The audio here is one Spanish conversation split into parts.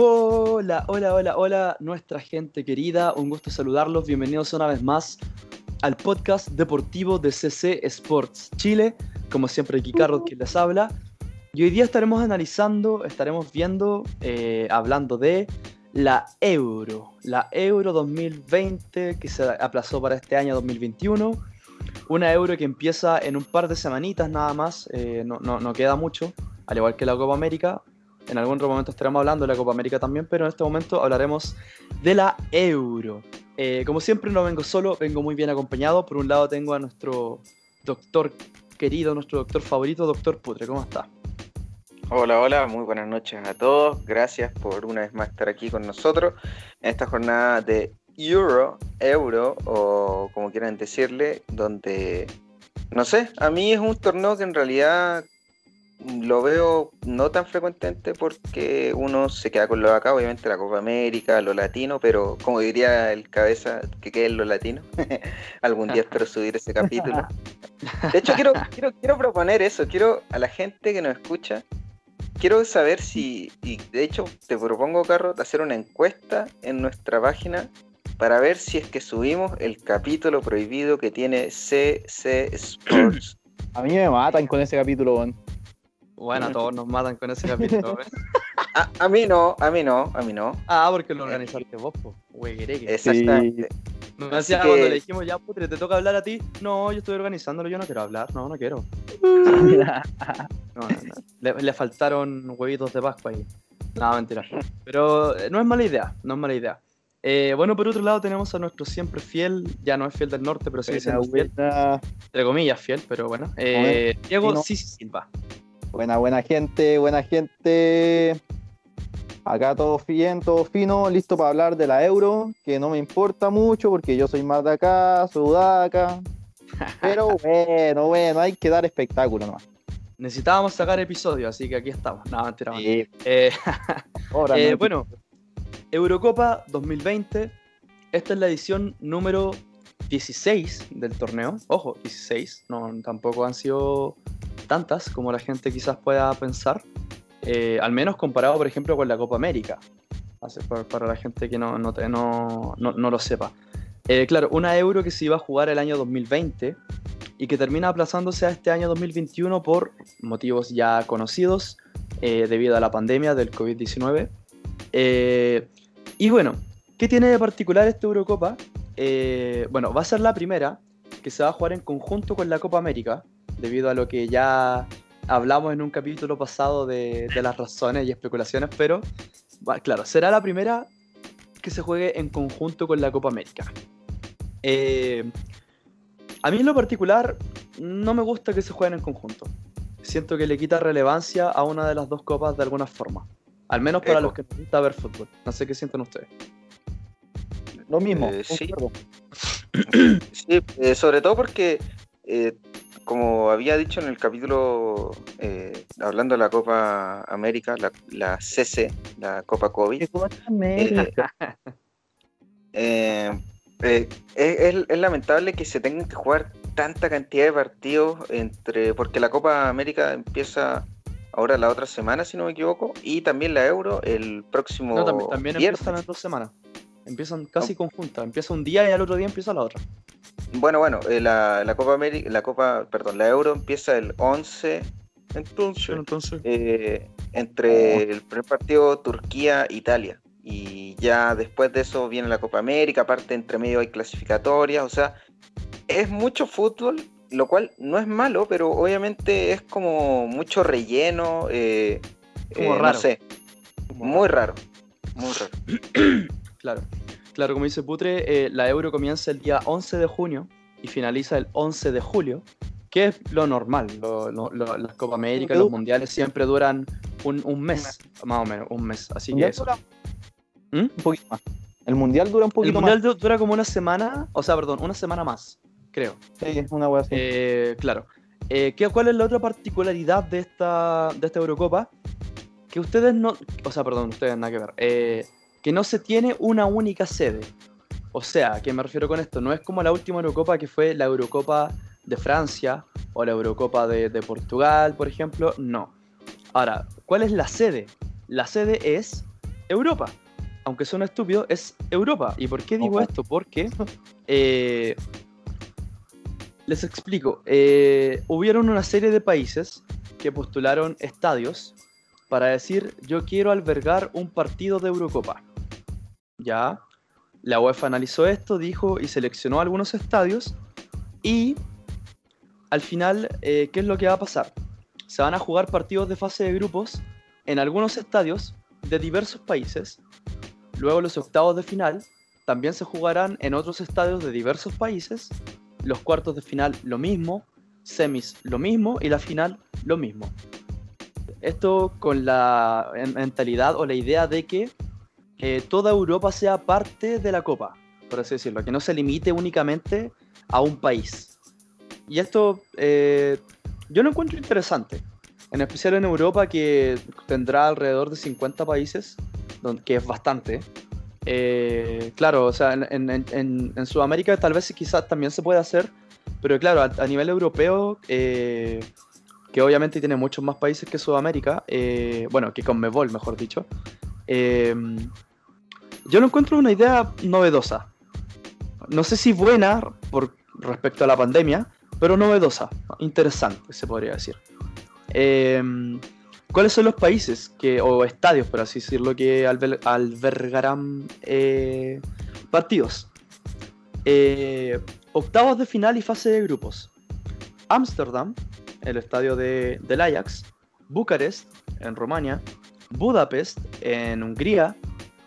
Hola, hola, hola, hola, nuestra gente querida, un gusto saludarlos, bienvenidos una vez más al podcast deportivo de CC Sports Chile, como siempre aquí Carlos quien les habla, y hoy día estaremos analizando, estaremos viendo, eh, hablando de la Euro, la Euro 2020 que se aplazó para este año 2021, una Euro que empieza en un par de semanitas nada más, eh, no, no, no queda mucho, al igual que la Copa América, en algún otro momento estaremos hablando de la Copa América también, pero en este momento hablaremos de la Euro. Eh, como siempre no vengo solo, vengo muy bien acompañado. Por un lado tengo a nuestro doctor querido, nuestro doctor favorito, doctor Putre. ¿Cómo está? Hola, hola, muy buenas noches a todos. Gracias por una vez más estar aquí con nosotros en esta jornada de Euro, Euro o como quieran decirle, donde, no sé, a mí es un torneo que en realidad lo veo no tan frecuentemente porque uno se queda con lo de acá, obviamente la Copa América, lo latino, pero como diría el cabeza, que quede en lo latino. Algún día espero subir ese capítulo. De hecho, quiero, quiero, quiero proponer eso, quiero a la gente que nos escucha, quiero saber si, y de hecho te propongo, Carro, hacer una encuesta en nuestra página para ver si es que subimos el capítulo prohibido que tiene CC Sports. A mí me matan con ese capítulo, Juan. Bueno, todos nos matan con ese capítulo. a, mí no, a mí no, a mí no. Ah, porque lo organizaste vos, po. Exactamente. No decía cuando le dijimos, ya, putre, te toca hablar a ti. No, yo estoy organizándolo, yo no quiero hablar. No, no quiero. no, Le, faltaron huevitos de Pascua ahí. No, mentira. Pero eh, no es mala idea, no es mala idea. Eh, bueno, por otro lado tenemos a nuestro siempre fiel, ya no es fiel del norte, pero sigue siendo fiel. Entre comillas fiel, pero bueno. Eh, Diego sí, Silva. Buena, buena gente, buena gente. Acá todo bien, todo fino, listo para hablar de la euro, que no me importa mucho porque yo soy más de acá, sudaca. Pero bueno, bueno, hay que dar espectáculo nomás. Necesitábamos sacar episodio, así que aquí estamos. No, mentira. Sí. Eh, eh, bueno, Eurocopa 2020. Esta es la edición número 16 del torneo. Ojo, 16. No, tampoco han sido tantas como la gente quizás pueda pensar, eh, al menos comparado, por ejemplo, con la Copa América, para, la gente que no, no, no, lo sepa. Eh, claro, una euro que se iba a jugar el año 2020 y que termina aplazándose a este año 2021 por motivos ya conocidos eh, debido a la pandemia del COVID-19. y bueno, ¿qué tiene de particular esta Eurocopa? Bueno, va a ser la primera que se va a jugar en conjunto con la Copa América, debido a lo que ya hablamos en un capítulo pasado de, las razones y especulaciones, pero claro, será la primera que se juegue en conjunto con la Copa América. Eh, a mí en lo particular no me gusta que se jueguen en conjunto. Siento que le quita relevancia a una de las dos copas de alguna forma. Al menos para los que les gusta ver fútbol. No sé qué sienten ustedes. Lo mismo. Eh, sí. sí eh, sobre todo porque como había dicho en el capítulo, eh, hablando de la Copa América, la, CC, la Copa COVID. Eh, eh, es, lamentable que se tengan que jugar tanta cantidad de partidos entre porque la Copa América empieza ahora la otra semana, si no me equivoco, y también la Euro el próximo. No, también, también empiezan las dos semanas. Empiezan casi conjuntas. Empieza un día y al otro día empieza la otra. Bueno, bueno, eh, la, Copa América, la Copa, perdón, la Euro empieza el 11. Entonces, entonces. Eh, entre oh. el primer partido Turquía-Italia. Y ya después de eso viene la Copa América, aparte entre medio hay clasificatorias, o sea, es mucho fútbol, lo cual no es malo, pero obviamente es como mucho relleno, eh, como raro. no sé, muy raro, muy raro. claro. Claro, como dice Putre, eh, la Euro comienza el día 11 de junio y finaliza el 11 de julio, que es lo normal. las Copa América, los mundiales siempre duran un, mes, más o menos, un mes. Así que eso. ¿Mm? Un poquito más. El mundial dura un poquito más. El mundial dura como una semana, o sea, perdón, una semana más, creo. Sí, es una hueá así. Eh, claro. Eh, ¿Cuál es la otra particularidad de esta, de esta Eurocopa? Que ustedes no. O sea, perdón, ustedes nada que ver. Eh, que no se tiene una única sede. O sea, ¿a qué me refiero con esto? No es como la última Eurocopa que fue la Eurocopa de Francia o la Eurocopa de, Portugal, por ejemplo. No. Ahora, ¿cuál es la sede? La sede es Europa. Aunque son estúpidos, es Europa. ¿Y por qué digo esto? Porque eh, les explico. Eh, hubieron una serie de países que postularon estadios para decir yo quiero albergar un partido de Eurocopa. Ya, la UEFA analizó esto, dijo y seleccionó algunos estadios y al final, eh, ¿qué es lo que va a pasar? Se van a jugar partidos de fase de grupos en algunos estadios de diversos países. Luego los octavos de final también se jugarán en otros estadios de diversos países. Los cuartos de final lo mismo, semis lo mismo y la final lo mismo. Esto con la mentalidad o la idea de que eh, toda Europa sea parte de la Copa, por así decirlo, que no se limite únicamente a un país. Y esto eh, yo lo encuentro interesante, en especial en Europa que tendrá alrededor de 50 países, que es bastante. Eh, claro, o sea, en, Sudamérica tal vez quizás también se puede hacer, pero claro, a, nivel europeo, que obviamente tiene muchos más países que Sudamérica, bueno, que Conmebol, mejor dicho, yo lo encuentro una idea novedosa. No sé si buena por respecto a la pandemia, pero novedosa, interesante, se podría decir. Em, ¿Cuáles son los países que, o estadios, por así decirlo, que albergarán eh, partidos? Eh, octavos de final y fase de grupos. Ámsterdam, el estadio de, del Ajax. Bucarest, en Rumania. Budapest, en Hungría.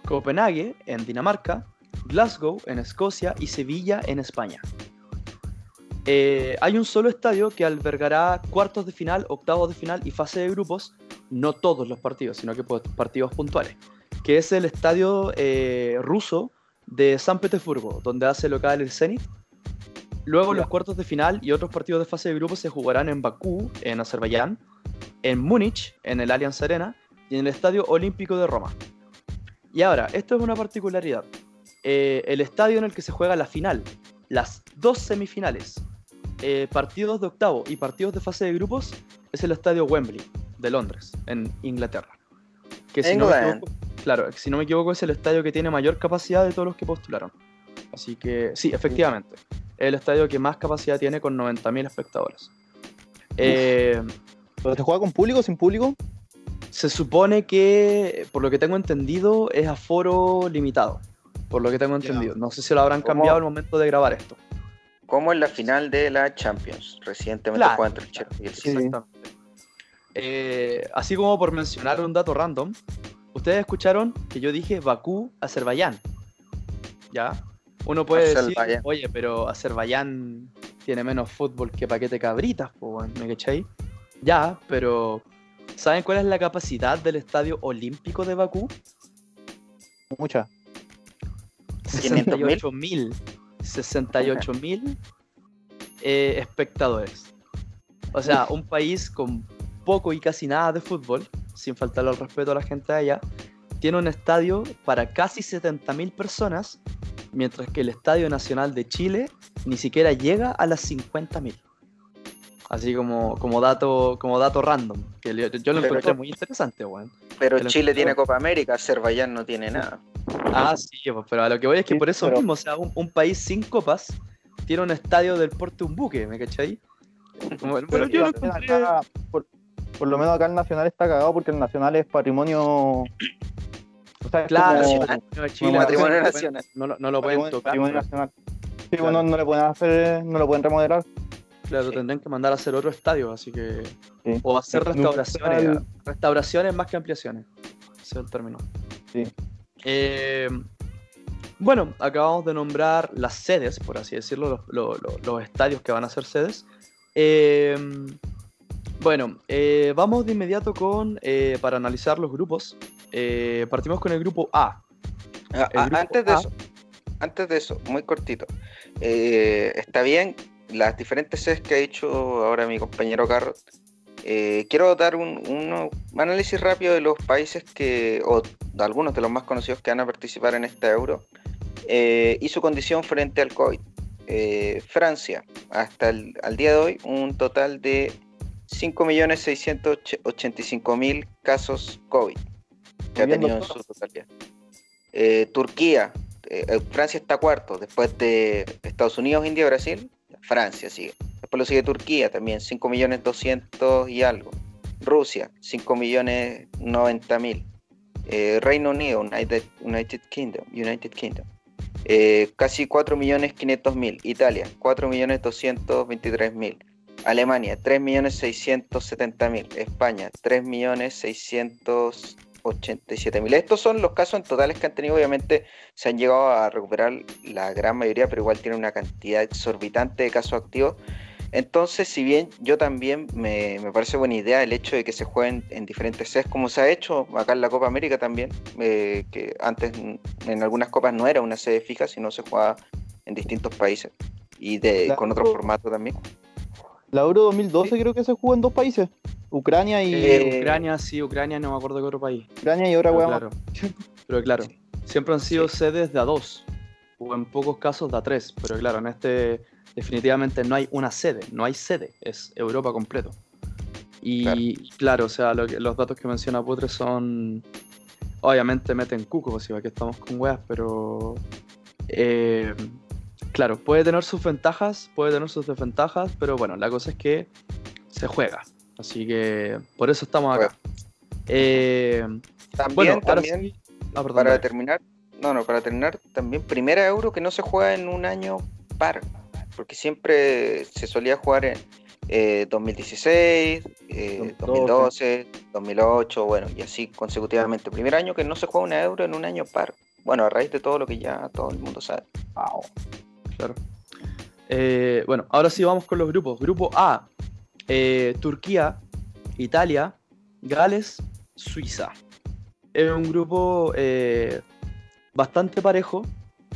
Copenhague en Dinamarca, Glasgow en Escocia y Sevilla en España. Eh, hay un solo estadio que albergará cuartos de final, octavos de final y fase de grupos, no todos los partidos, sino que partidos puntuales, que es el estadio eh, ruso de San Petersburgo, donde hace local el Zenit. Luego los cuartos de final y otros partidos de fase de grupos se jugarán en Bakú, en Azerbaiyán, en Múnich, en el Allianz Arena y en el Estadio Olímpico de Roma. Y ahora, esto es una particularidad. Eh, el estadio en el que se juega la final, las dos semifinales, eh, partidos de octavo y partidos de fase de grupos, es el estadio Wembley de Londres, en Inglaterra. Que si no me equivoco, claro, si no me equivoco es el estadio que tiene mayor capacidad de todos los que postularon. Así que sí, efectivamente, es el estadio que más capacidad tiene con 90.000 espectadores. Eh, ¿Se juega con público o sin público? Se supone que, por lo que tengo entendido, es aforo limitado. Por lo que tengo entendido. No sé si lo habrán cambiado al momento de grabar esto. Como en la final de la Champions, recientemente fue entre el Chelsea City. Eh, así como por mencionar un dato random, ustedes escucharon que yo dije Bakú, Azerbaiyán. ¿Ya? Uno puede decir, oye, pero Azerbaiyán tiene menos fútbol que paquete cabritas, ¿me cacháis? Ya, pero ¿Saben cuál es la capacidad del Estadio Olímpico de Bakú? Mucha. 68 mil. 68 mil eh, espectadores. O sea, un país con poco y casi nada de fútbol, sin faltarle el respeto a la gente de allá, tiene un estadio para casi 70 mil personas, mientras que el Estadio Nacional de Chile ni siquiera llega a las 50 mil. Así como, como, dato, como dato random. Que yo, lo encontré muy interesante, weón. Pero Chile tiene Copa América, Azerbaiyán no tiene nada. Ah, sí, pues, pero a lo que voy es que por eso mismo, o sea, un, país sin copas tiene un estadio del porte un buque, ¿me cachai? pero yo lo encontré... por, lo menos acá el Nacional está cagado porque el Nacional es patrimonio. O sea, claro, nacional, Chile, patrimonio nacional. No, no, lo pueden tocar. Patrimonio nacional. Sí, bueno, no le pueden hacer, no lo pueden remodelar. Claro, tendrán que mandar a hacer otro estadio, así que. O hacer restauraciones. Restauraciones más que ampliaciones. Ese es el término. Sí. Eh, bueno, acabamos de nombrar las sedes, por así decirlo, los, estadios que van a ser sedes. Eh, bueno, eh, vamos de inmediato con para analizar los grupos. partimos con el grupo A. Ah, ah, antes de eso, antes de eso, muy cortito. está bien las diferentes sedes que ha dicho ahora mi compañero Carrot, eh, quiero dar un, análisis rápido de los países que, o de algunos de los más conocidos que van a participar en este euro, eh, y su condición frente al COVID. Eh, Francia, hasta el al día de hoy, un total de 5.685.000 casos COVID. que ha tenido en su totalidad. Eh, Turquía, Francia está cuarto, después de Estados Unidos, India, Brasil, Francia sigue. Después lo sigue Turquía también, 5 millones 200 y algo. Rusia, 5 millones 90 mil. Reino Unido, United, United Kingdom, United Kingdom. casi 4 millones 500 mil. Italia, 4 millones 223 mil. Alemania, 3 millones 670 mil. España, 3 millones 600 87 mil. Estos son los casos en totales que han tenido, obviamente se han llegado a recuperar la gran mayoría, pero igual tiene una cantidad exorbitante de casos activos. Entonces, si bien yo también me, parece buena idea el hecho de que se jueguen en diferentes sedes, como se ha hecho acá en la Copa América también, eh, que antes en algunas copas no era una sede fija, sino se jugaba en distintos países y de, con otro formato también. La Euro 2012 creo que se jugó en dos países. Ucrania y. Eh, Ucrania, sí, Ucrania, no me acuerdo de otro país. Ucrania y otra Claro. Pero claro, siempre han sido sedes de a dos. O en pocos casos de a tres. Pero claro, en este definitivamente no hay una sede, no hay sede, es Europa completo. Y claro, o sea, los datos que menciona Putre son. Obviamente meten cuco, si aquí estamos con weas, pero. Eh, claro, puede tener sus ventajas, puede tener sus desventajas, pero bueno, la cosa es que se juega. Así que por eso estamos acá. Eh, también, también ah, para terminar, no, no, para terminar, también primera euro que no se juega en un año par, porque siempre se solía jugar en 2016, 2012, 2008, bueno, y así consecutivamente. Primer año que no se juega una euro en un año par. Bueno, a raíz de todo lo que ya todo el mundo sabe. Claro. Eh, bueno, ahora sí vamos con los grupos. Grupo A, eh, Turquía, Italia, Gales, Suiza. Es un grupo eh, bastante parejo.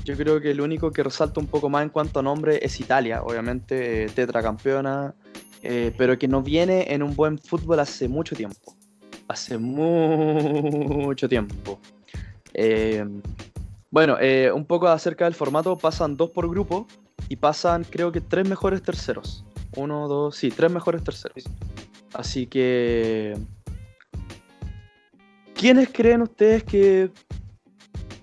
Yo creo que el único que resalta un poco más en cuanto a nombre es Italia, obviamente tetracampeona, pero que no viene en un buen fútbol hace mucho tiempo. Hace mucho tiempo. Bueno, un poco acerca del formato, pasan dos por grupo y pasan creo que tres mejores terceros. Uno, dos, sí, tres mejores terceros. Así que. ¿Quiénes creen ustedes que.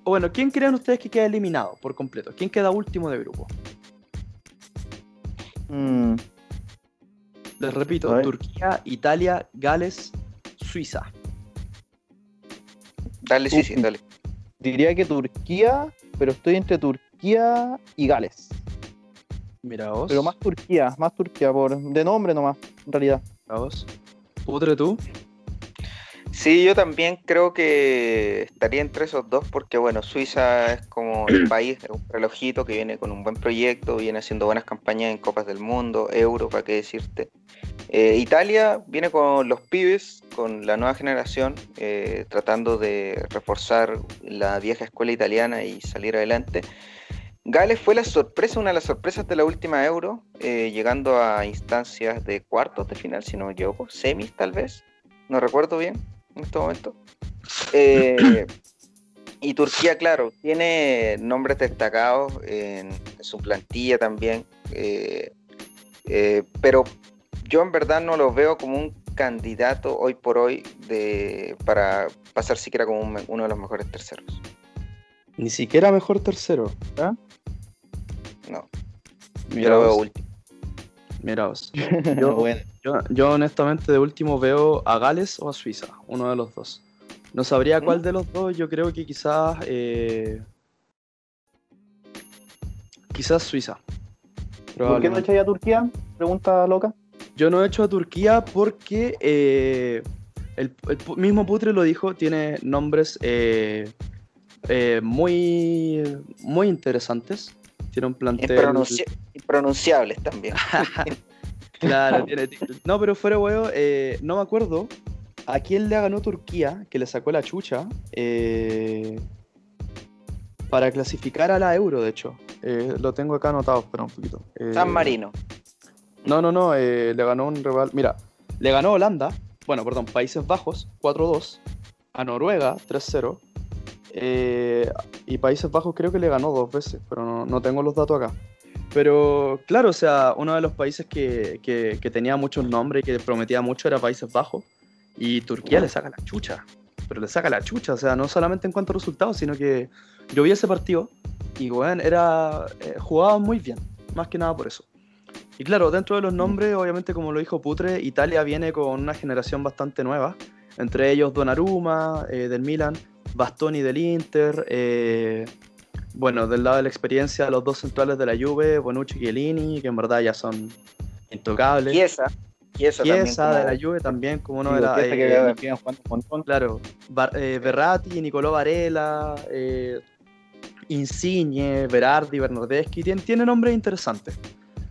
O bueno, ¿quién creen ustedes que queda eliminado por completo? ¿Quién queda último de grupo? Mm. Les repito, Turquía, Italia, Gales, Suiza. Dale, sí, sí, dale. Diría que Turquía, pero estoy entre Turquía y Gales. Mira vos. Pero más Turquía, más Turquía, por de nombre nomás, en realidad. Mira vos. ¿Putre tú? Sí, yo también creo que estaría entre esos dos porque, bueno, Suiza es como el país, es un relojito que viene con un buen proyecto, viene haciendo buenas campañas en Copas del Mundo, Euro, para qué decirte. Eh, Italia viene con los pibes, con la nueva generación, eh, tratando de reforzar la vieja escuela italiana y salir adelante. Gales fue la sorpresa, una de las sorpresas de la última Euro, eh, llegando a instancias de cuartos de final, si no me equivoco, semis tal vez, no recuerdo bien en este momento. Eh, y Turquía, claro, tiene nombres destacados en, su plantilla también, eh, pero yo en verdad no lo veo como un candidato hoy por hoy de, para pasar siquiera como uno de los mejores terceros. Ni siquiera mejor tercero. ¿ah? No. yo lo veo último. Mira Yo, yo, honestamente de último veo a Gales o a Suiza, uno de los dos. No sabría cuál de los dos, yo creo que quizás... Eh, quizás Suiza. ¿Por qué no echáis a Turquía? Pregunta loca. Yo no he hecho a Turquía porque eh, el, mismo Putre lo dijo, tiene nombres eh, muy, muy interesantes. Tiene un plantel. Impronunciables también. claro, tiene. No, pero fuera huevo, eh, no me acuerdo a quién le ganó Turquía, que le sacó la chucha. Eh, para clasificar a la Euro, de hecho. Eh, lo tengo acá anotado, espera un poquito. San Marino. No, no, no, le ganó un rival. Mira, le ganó Holanda, bueno, perdón, Países Bajos, 4-2. A Noruega, 3-0. Eh, y Países Bajos creo que le ganó dos veces, pero no, tengo los datos acá. Pero claro, o sea, uno de los países que, tenía muchos nombres y que prometía mucho era Países Bajos. Y Turquía le saca la chucha. pero le saca la chucha, o sea, no solamente en cuanto a resultados, sino que yo vi ese partido y, bueno, era, eh, jugaba muy bien, más que nada por eso. Y claro, dentro de los nombres, obviamente como lo dijo Putre, Italia viene con una generación bastante nueva, entre ellos Donnarumma eh, del Milan, Bastoni del Inter, eh, bueno, del lado de la experiencia, los dos centrales de la Juve, Bonucci y Chiellini, que en verdad ya son intocables. Chiesa. Chiesa, Chiesa de la Juve también, como uno de la... Eh, claro, eh, Berratti, Nicolò Varela, eh, Insigne, Berardi, Bernardeschi, tiene, tiene nombres interesantes.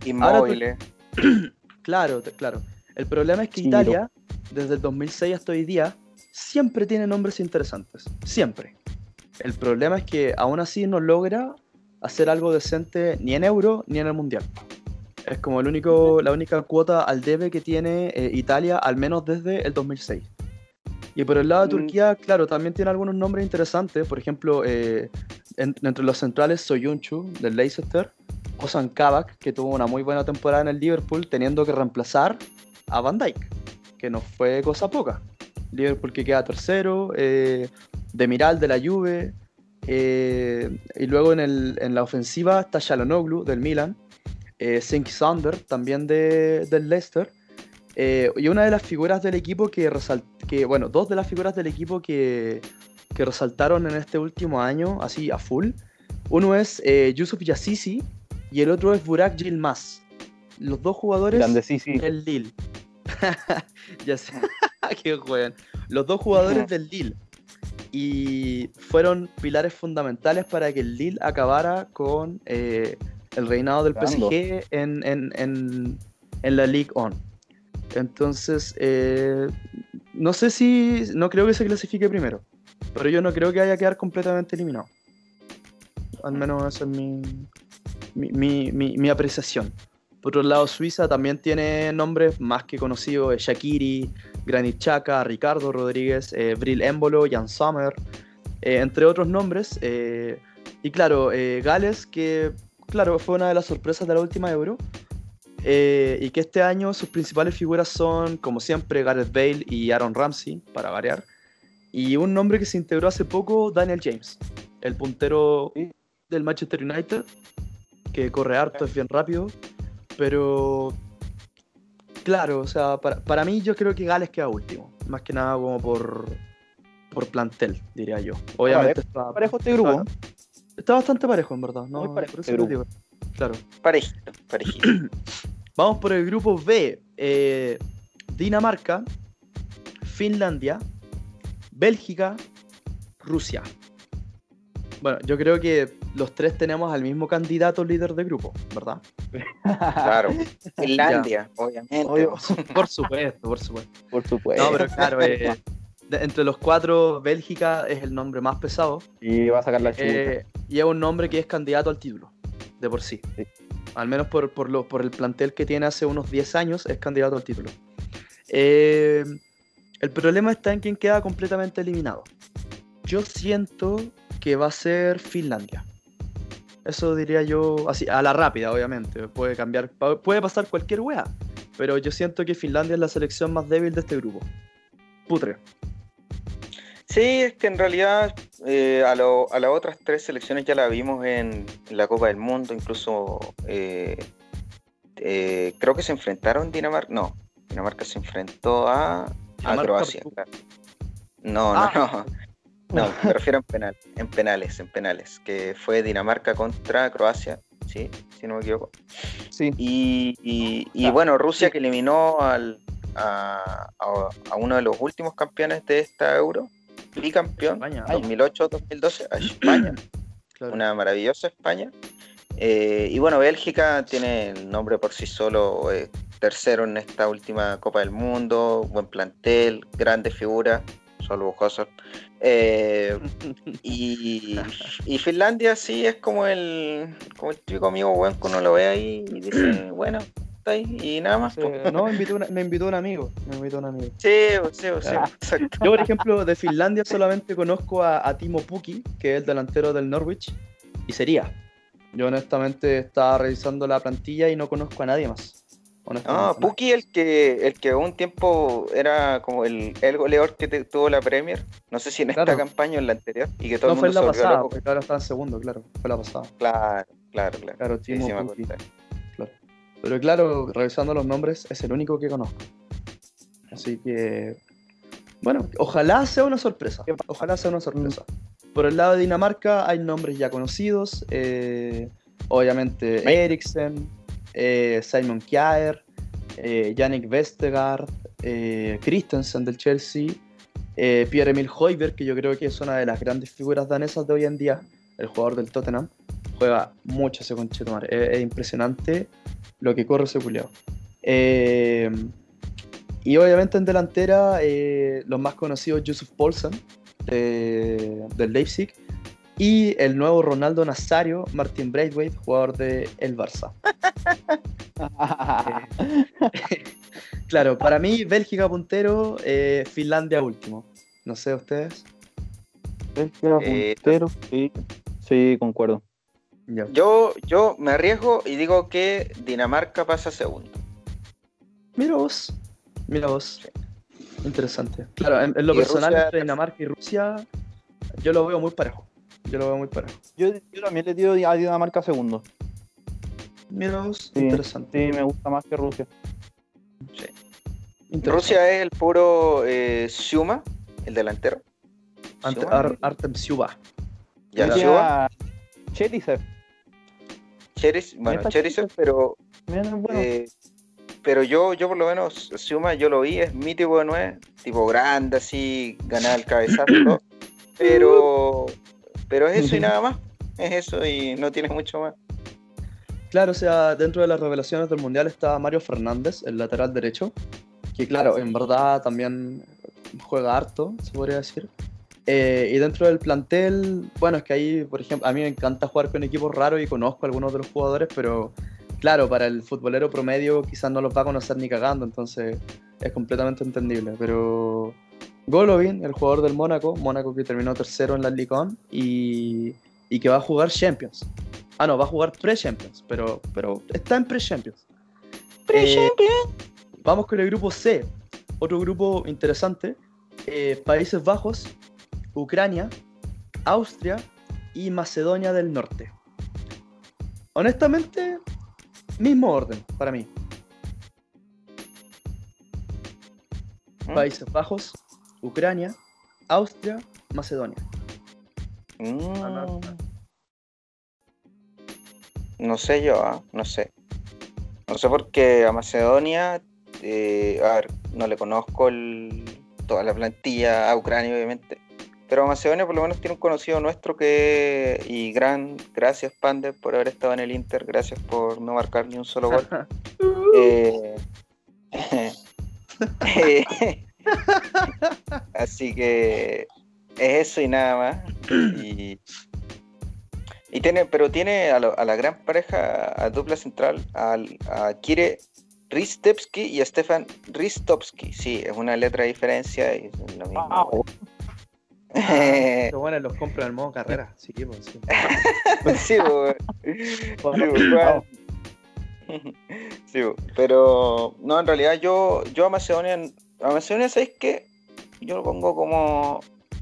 Inmóviles. claro, claro. El problema es que Italia, desde el 2006 hasta hoy día, siempre tiene nombres interesantes. Siempre. El problema es que aún así no logra hacer algo decente ni en Euro ni en el Mundial. Es como el único, la única cuota al debe que tiene eh, Italia, al menos desde el 2006. Y por el lado de mm. Turquía, claro, también tiene algunos nombres interesantes. Por ejemplo, eh, entre los centrales, Soyuncu, del Leicester, Ozan Kabak, que tuvo una muy buena temporada en el Liverpool, teniendo que reemplazar a Van Dijk, que no fue cosa poca. Liverpool que queda tercero, eh, Demiral de la Juve, eh, y luego en, el, en, la ofensiva está Shalonoglu del Milan, eh, Sander también de, del Leicester, eh, y una de las figuras del equipo que, que bueno, dos de las figuras del equipo que, que resaltaron en este último año, así a full, uno es eh, Yusuf Yassisi y el otro es Burak Yilmaz. Los dos jugadores del Lille. ya sé, que juegan. Los dos jugadores del Lille y fueron pilares fundamentales para que el Lille acabara con eh, el reinado del PSG en, en, en, en, la League On. Entonces, eh, no sé si, no creo que se clasifique primero, pero yo no creo que haya que quedar completamente eliminado. Al menos esa es mi, mi, mi, mi apreciación. Por otro lado, Suiza también tiene nombres más que conocidos, Shakiri, Granit Chaka, Ricardo Rodríguez, eh, Bril Embolo, Jan Sommer, eh, entre otros nombres. Eh, y claro, Gales, que claro, fue una de las sorpresas de la última Euro. y que este año sus principales figuras son, como siempre, Gareth Bale y Aaron Ramsey, para variar. Y un nombre que se integró hace poco, Daniel James, el puntero del Manchester United, que corre harto, es bien rápido pero claro, o sea, para, mí yo creo que Gales queda último. Más que nada como por, por plantel, diría yo. Obviamente está parejo este grupo. Está, bastante parejo, en verdad. ¿no? Muy parejo este grupo. Claro. Parejito, parejito. Vamos por el grupo B. Eh, Dinamarca, Finlandia, Bélgica, Rusia. Bueno, yo creo que los tres tenemos al mismo candidato líder de grupo, ¿verdad? Claro. Finlandia, obviamente. por supuesto, por supuesto. Por supuesto. No, pero claro, eh, entre los cuatro, Bélgica es el nombre más pesado. Y va a sacar la eh, Y es un nombre que es candidato al título, de por sí. Al menos por, por, lo, por el plantel que tiene hace unos 10 años, es candidato al título. Eh, el problema está en quien queda completamente eliminado. Yo siento que va a ser Finlandia. Eso diría yo, así, a la rápida, obviamente. Puede cambiar, puede pasar cualquier wea. Pero yo siento que Finlandia es la selección más débil de este grupo. Putre. Sí, es que en realidad eh, a, las otras tres selecciones ya la vimos en, la Copa del Mundo, incluso eh, eh, creo que se enfrentaron Dinamarca, no, Dinamarca se enfrentó a, Croacia. No, no, ah. no. No, me refiero en, penal, en penales, en penales, que fue Dinamarca contra Croacia, ¿sí? Si no me equivoco. Sí. Y, bueno, Rusia que eliminó al, a, uno de los últimos campeones de esta Euro, bicampeón, 2008-2012, a España. Una maravillosa España. Eh, y bueno, Bélgica tiene el nombre por sí solo, eh, tercero en esta última Copa del Mundo, buen plantel, grandes figuras salvo Hazard. Eh, y, Finlandia sí es como el, como el típico amigo bueno que uno lo ve ahí y dice, bueno, está ahí y nada más. no, me invitó, me invitó un amigo. Me invitó un amigo. Sí, sí, sí, ah. Yo, por ejemplo, de Finlandia solamente conozco a, Timo Puki, que es el delantero del Norwich, y sería. Yo honestamente estaba revisando la plantilla y no conozco a nadie más. Ah, Puki el que el que un tiempo era como el, el goleador que tuvo la Premier. No sé si en esta campaña o en la anterior. Y que todo no el mundo fue la pasada, porque ahora está en segundo, claro. Fue la pasada. Claro, claro, claro. Claro, claro. Pero claro, revisando los nombres, es el único que conozco. Así que. Bueno, ojalá sea una sorpresa. Ojalá sea una sorpresa. Por el lado de Dinamarca hay nombres ya conocidos. Eh, obviamente Eriksen, eh, Simon Kjaer, eh, Yannick Vestergaard, eh, Christensen del Chelsea, Pierre-Emil Højbjerg, que yo creo que es una de las grandes figuras danesas de hoy en día, el jugador del Tottenham. Juega mucho ese conchetomar. Es, es impresionante lo que corre ese culiao. y obviamente en delantera, los más conocidos, Yusuf Paulsen, del Leipzig, y el nuevo Ronaldo Nazario, Martin Braithwaite, jugador de el Barça. claro, para mí Bélgica puntero, eh, Finlandia último. No sé ustedes. Bélgica eh, puntero, sí, sí, concuerdo. Yo, yo me arriesgo y digo que Dinamarca pasa segundo. Mira vos, mira vos. Interesante. Claro, en, lo personal entre Dinamarca y Rusia, yo lo veo muy parejo. Yo lo veo muy parejo. Yo, también le tiro a Dinamarca segundo. Mira, interesante. Sí, me gusta más que Rusia. Sí. Rusia es el puro eh, Siuma, el delantero. Artem Siuba. ¿Ya Siuba? Cherisev. Cheris, bueno, Cherisev, pero. Eh, pero yo, yo por lo menos, Siuma, yo lo vi, es mi tipo de nueve, tipo grande, así, ganar el cabezazo, pero pero es eso y nada más. Es eso y no tiene mucho más. Claro, o sea, dentro de las revelaciones del Mundial está Mario Fernández, el lateral derecho, que claro, en verdad también juega harto, se podría decir. Eh, y dentro del plantel, bueno, es que ahí, por ejemplo, a mí me encanta jugar con equipos raros y conozco a algunos de los jugadores, pero claro, para el futbolero promedio quizás no los va a conocer ni cagando, entonces es completamente entendible. Pero Golovin, el jugador del Mónaco, Mónaco que terminó tercero en la Ligue 1 y, que va a jugar Champions. Ah, no, va a jugar Pre-Champions, pero, pero está en Pre-Champions. Pre-Champions. Eh, vamos con el grupo C, otro grupo interesante. Eh, Países Bajos, Ucrania, Austria y Macedonia del Norte. Honestamente, mismo orden para mí. ¿Mm? Países Bajos, Ucrania, Austria, Macedonia. Mm. No sé yo, ¿ah? no sé. No sé por qué a Macedonia, eh, a ver, no le conozco toda la plantilla, a Ucrania obviamente, pero a Macedonia por lo menos tiene un conocido nuestro que, y gran, gracias Pander por haber estado en el Inter, gracias por no marcar ni un solo gol. eh, eh Así que es eso y nada más. Y, tiene, pero tiene a, la gran pareja, a dupla central, a Kire Ristevski y a Stefan Ristovski. Sí, es una letra de diferencia y es lo mismo. Ah, bueno, los compro en el modo carrera. Sí, pues, sí. sí, pues, sí, pero no, en realidad yo, yo a Macedonia a Macedonia, ¿sabéis qué? Yo lo pongo como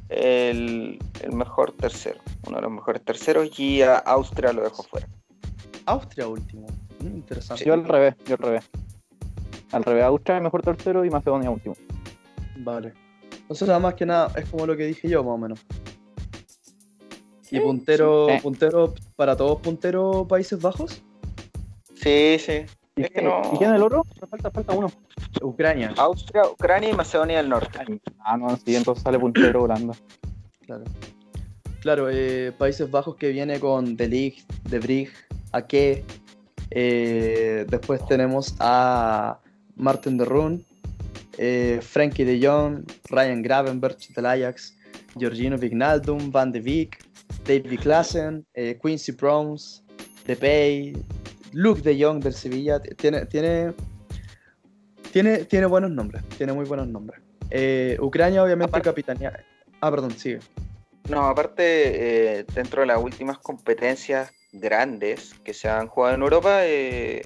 el, mejor tercero, uno de los mejores terceros, y a Austria lo dejo fuera. Austria último, mm, interesante. Yo al revés, yo al revés. Al revés, Austria es mejor tercero y Macedonia último. Vale. Entonces nada más que nada es como lo que dije yo, más o menos. ¿Y puntero, puntero para todos punteros Países Bajos? Sí, sí. ¿Y, es que no... ¿Y quién es el otro? Falta, falta uno. Ucrania. Austria, Ucrania y Macedonia del Norte. Ah, no, sí, entonces sale puntero Holanda. Claro. Claro, eh, Países Bajos que viene con De Ligt, De Brig, Ake. Eh, después tenemos a Martin de Roon, eh, Frankie de Jong, Ryan Gravenberg del Ajax, Georgino Vignaldum, Van de Beek, David Klassen, Quincy Proms, Depay, Luke de Jong del Sevilla. Tiene, tiene tiene, tiene buenos nombres, tiene muy buenos nombres. Eh, Ucrania, obviamente, capitanía. Ah, perdón, sigue. No, aparte, eh, dentro de las últimas competencias grandes que se han jugado en Europa, eh,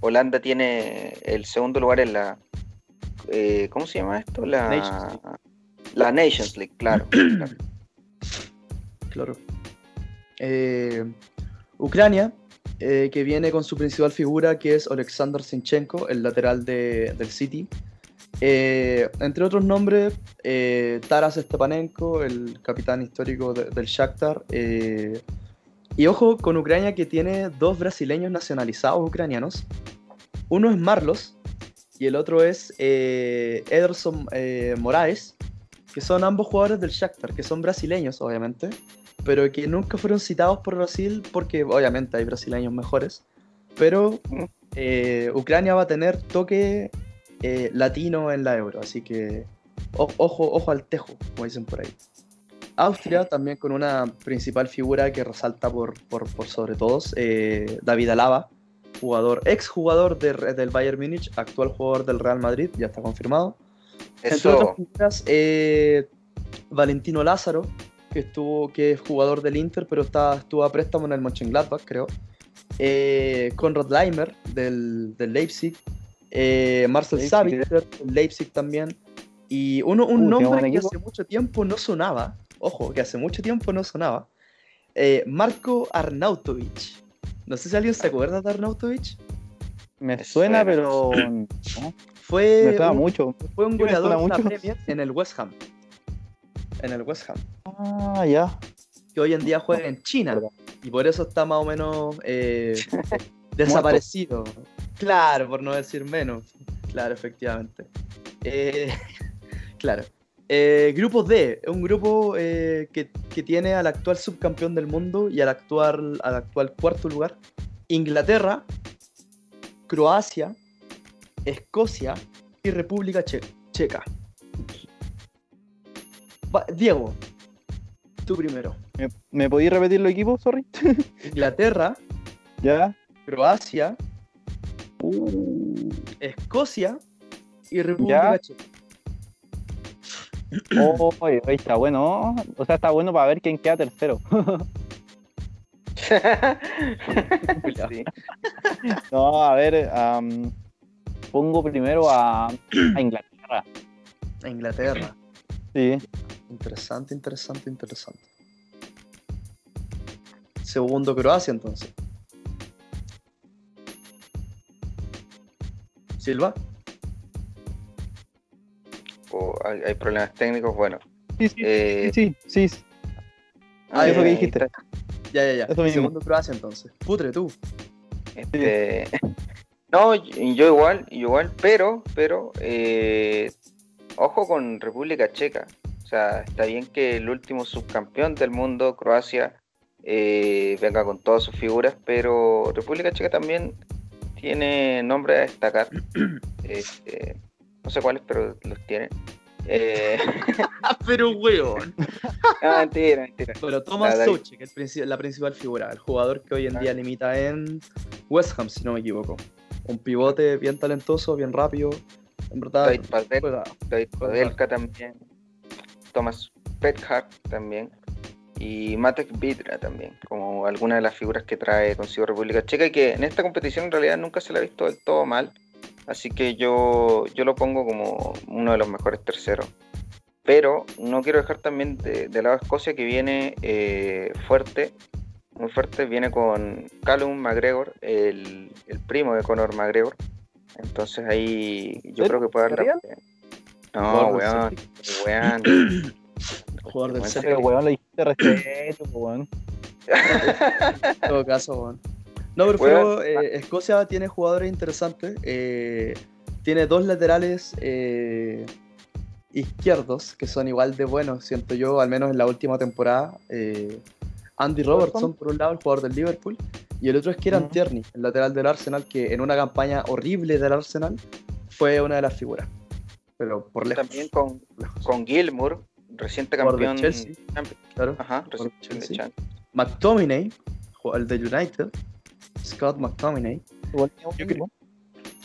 Holanda tiene el segundo lugar en la. Eh, ¿Cómo se llama esto? La Nations League, la Nations League claro. claro. Ucrania, que viene con su principal figura, que es Alexander Sinchenko, el lateral del City. entre otros nombres, Taras Stepanenko, el capitán histórico del Shakhtar. Y ojo con Ucrania que tiene dos brasileños nacionalizados ucranianos. Uno es Marlos y el otro es eh, Ederson eh, Moraes, que son ambos jugadores del Shakhtar, que son brasileños obviamente, pero que nunca fueron citados por Brasil porque obviamente hay brasileños mejores. Pero eh, Ucrania va a tener toque eh, latino en la euro, así que ojo, ojo al tejo, como dicen por ahí. Austria también con una principal figura que resalta por, por, sobre todos, eh, David Alaba, jugador, ex jugador del Bayern Múnich, actual jugador del Real Madrid, ya está confirmado. Entre otras figuras, eh, Valentino Lázaro, que estuvo, que es jugador del Inter, pero está, estuvo a préstamo en el Mönchengladbach, creo. Eh, Konrad Leimer del, Leipzig, Marcel Sabitzer del Leipzig también. Y uno, un nombre que hace mucho tiempo no sonaba, ojo, que hace mucho tiempo no sonaba, eh, Marco Arnautovic. No sé si alguien se acuerda de Arnautovic. Me suena, pero Fue, un, mucho. fue un goleador de la Premier en el West Ham. En el West Ham. Ah, ya. Que hoy en día juega en China. Y por eso está más o menos eh, desaparecido. Claro, por no decir menos. Claro, efectivamente. Eh, claro. Eh, grupo D, un grupo eh, que, tiene al actual subcampeón del mundo y al actual, al actual cuarto lugar. Inglaterra, Croacia, Escocia y República Checa. Diego, tú primero. ¿Me, ¿Me podías repetir los equipos, sorry? Inglaterra, ya, Croacia, uh. Escocia y República Checa. Oh, está bueno. O sea, está bueno para ver quién queda tercero. No, a ver, pongo primero a, a, Inglaterra. A Inglaterra. Sí. Interesante, interesante, interesante. Segundo Croacia entonces. Silva hay, problemas técnicos, bueno. Sí, sí, eh, sí, sí, Ah, eso que dijiste. Ya, ya, ya. Eso Segundo Croacia entonces. Putre tú. Este... No, yo igual, igual, pero, pero, eh, ojo con República Checa. O sea, está bien que el último subcampeón del mundo, Croacia, eh, venga con todas sus figuras, pero República Checa también tiene nombre a destacar. Este, no sé cuáles, pero los tiene. Eh... pero weón. no, mentira, mentira. Pero Thomas Suchek, la principal figura, el jugador que hoy en día limita en West Ham, si no me equivoco. Un pivote bien talentoso, bien rápido. En verdad, David Padelka también. Thomas Pethard también. Y Matek Vidra también, como alguna de las figuras que trae consigo República Checa y que en esta competición en realidad nunca se la ha visto del todo mal Así que yo, yo lo pongo como uno de los mejores terceros. Pero no quiero dejar también de, lado Escocia que viene eh, fuerte, muy fuerte. Viene con Callum McGregor, el, primo de Conor McGregor. Entonces ahí yo creo que puede dar la... No, weón, weón. Jugador del Celtic. weón, le dijiste respeto, weón. en todo caso, weón. No, pero eh, Escocia tiene jugadores interesantes. Eh, tiene dos laterales eh, izquierdos que son igual de buenos, siento yo, al menos en la última temporada. Andy Robertson, por un lado, el jugador del Liverpool, y el otro es Kieran Tierney, el lateral del Arsenal, que en una campaña horrible del Arsenal fue una de las figuras. Pero por lejos. También con, con Gilmour, reciente campeón de Chelsea. Claro, Ajá, reciente McTominay, el de United. Scott McTominay.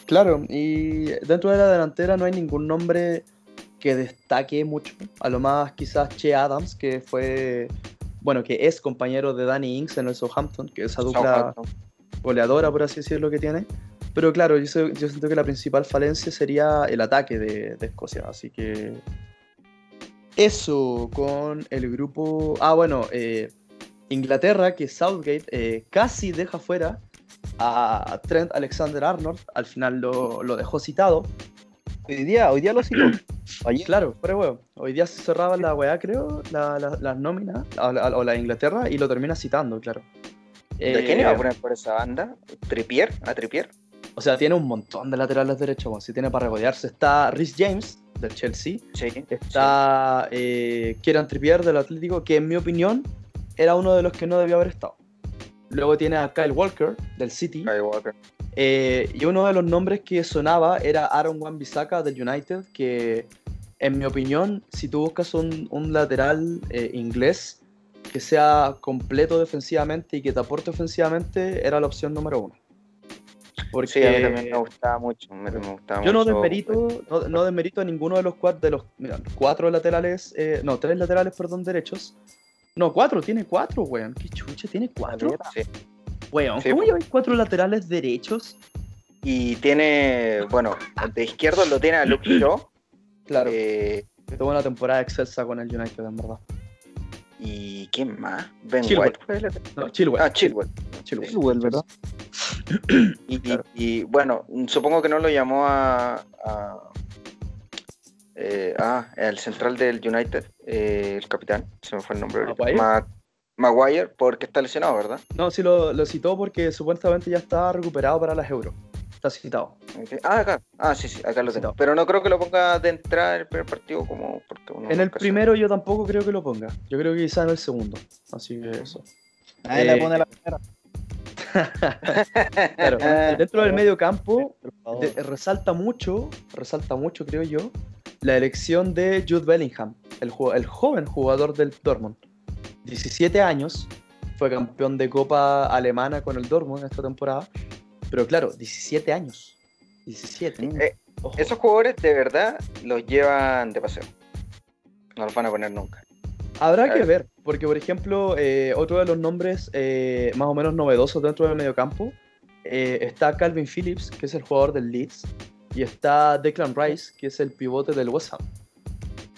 Claro, y dentro de la delantera no hay ningún nombre que destaque mucho. A lo más quizás Che Adams, que fue, bueno, que es compañero de Danny Ings en el Southampton, que es esa dupla goleadora, por así decirlo, que tiene. Pero claro, yo, siento que la principal falencia sería el ataque de, Escocia. Así que. Eso con el grupo. Ah, bueno, eh, Inglaterra, que Southgate eh, casi deja fuera a Trent Alexander Arnold. Al final lo, dejó citado. Hoy día, hoy día lo citó. Claro, pero bueno, hoy día se cerraba la weá, creo, las la, nóminas, o la, Inglaterra, y lo termina citando, claro. ¿De quién iba a eh, poner por esa banda? ¿Tripier? ¿A Tripier? O sea, tiene un montón de laterales derechos, si tiene para regodearse. Está Rhys James, del Chelsea. Sí, está eh, Kieran Trippier, del Atlético, que en mi opinión era uno de los que no debió haber estado. Luego tiene a Kyle Walker, del City. Kyle Walker. Eh, y uno de los nombres que sonaba era Aaron Wan-Bissaka del United, que en mi opinión, si tú buscas un, lateral eh, inglés que sea completo defensivamente y que te aporte ofensivamente, era la opción número uno. Porque sí, a mí también me gustaba mucho. yo no desmerito, no, desmerito a ninguno de los cuatro, de los cuatro laterales, eh, no, tres laterales, perdón, derechos. No, cuatro, tiene cuatro, weón. ¿Qué chucha? ¿Tiene cuatro? Sí. Weón, ¿cómo pues. lleváis cuatro laterales derechos? Y tiene, bueno, de izquierdo lo tiene a Luke Shaw. Claro. Eh, tuvo una temporada excelsa con el United, en verdad. ¿Y quién más? Ben White. No, Chilwell. Ah, Chilwell. Chilwell, ¿verdad? y, bueno, supongo que no lo llamó a. eh, ah, el central del United, eh, el capitán, se me fue el nombre. Maguire, porque está lesionado, ¿verdad? No, sí lo, lo, citó porque supuestamente ya está recuperado para las Euro. Está citado. Ah, acá. Ah, sí, sí, acá lo tengo. Pero no creo que lo ponga de entrada en el primer partido como porque En el primero yo tampoco creo que lo ponga. Yo creo que quizá en el segundo. Así que eso. Ahí le pone la primera. claro, dentro del medio campo resalta mucho, resalta mucho creo yo, la elección de Jude Bellingham, el, el joven jugador del Dortmund. 17 años, fue campeón de Copa Alemana con el Dortmund esta temporada, pero claro, 17 años. 17. Eh, esos jugadores de verdad los llevan de paseo. No los van a poner nunca. Habrá que ver, porque por ejemplo, eh, otro de los nombres eh, más o menos novedosos dentro del mediocampo está Calvin Phillips, que es el jugador del Leeds, y está Declan Rice, que es el pivote del West Ham.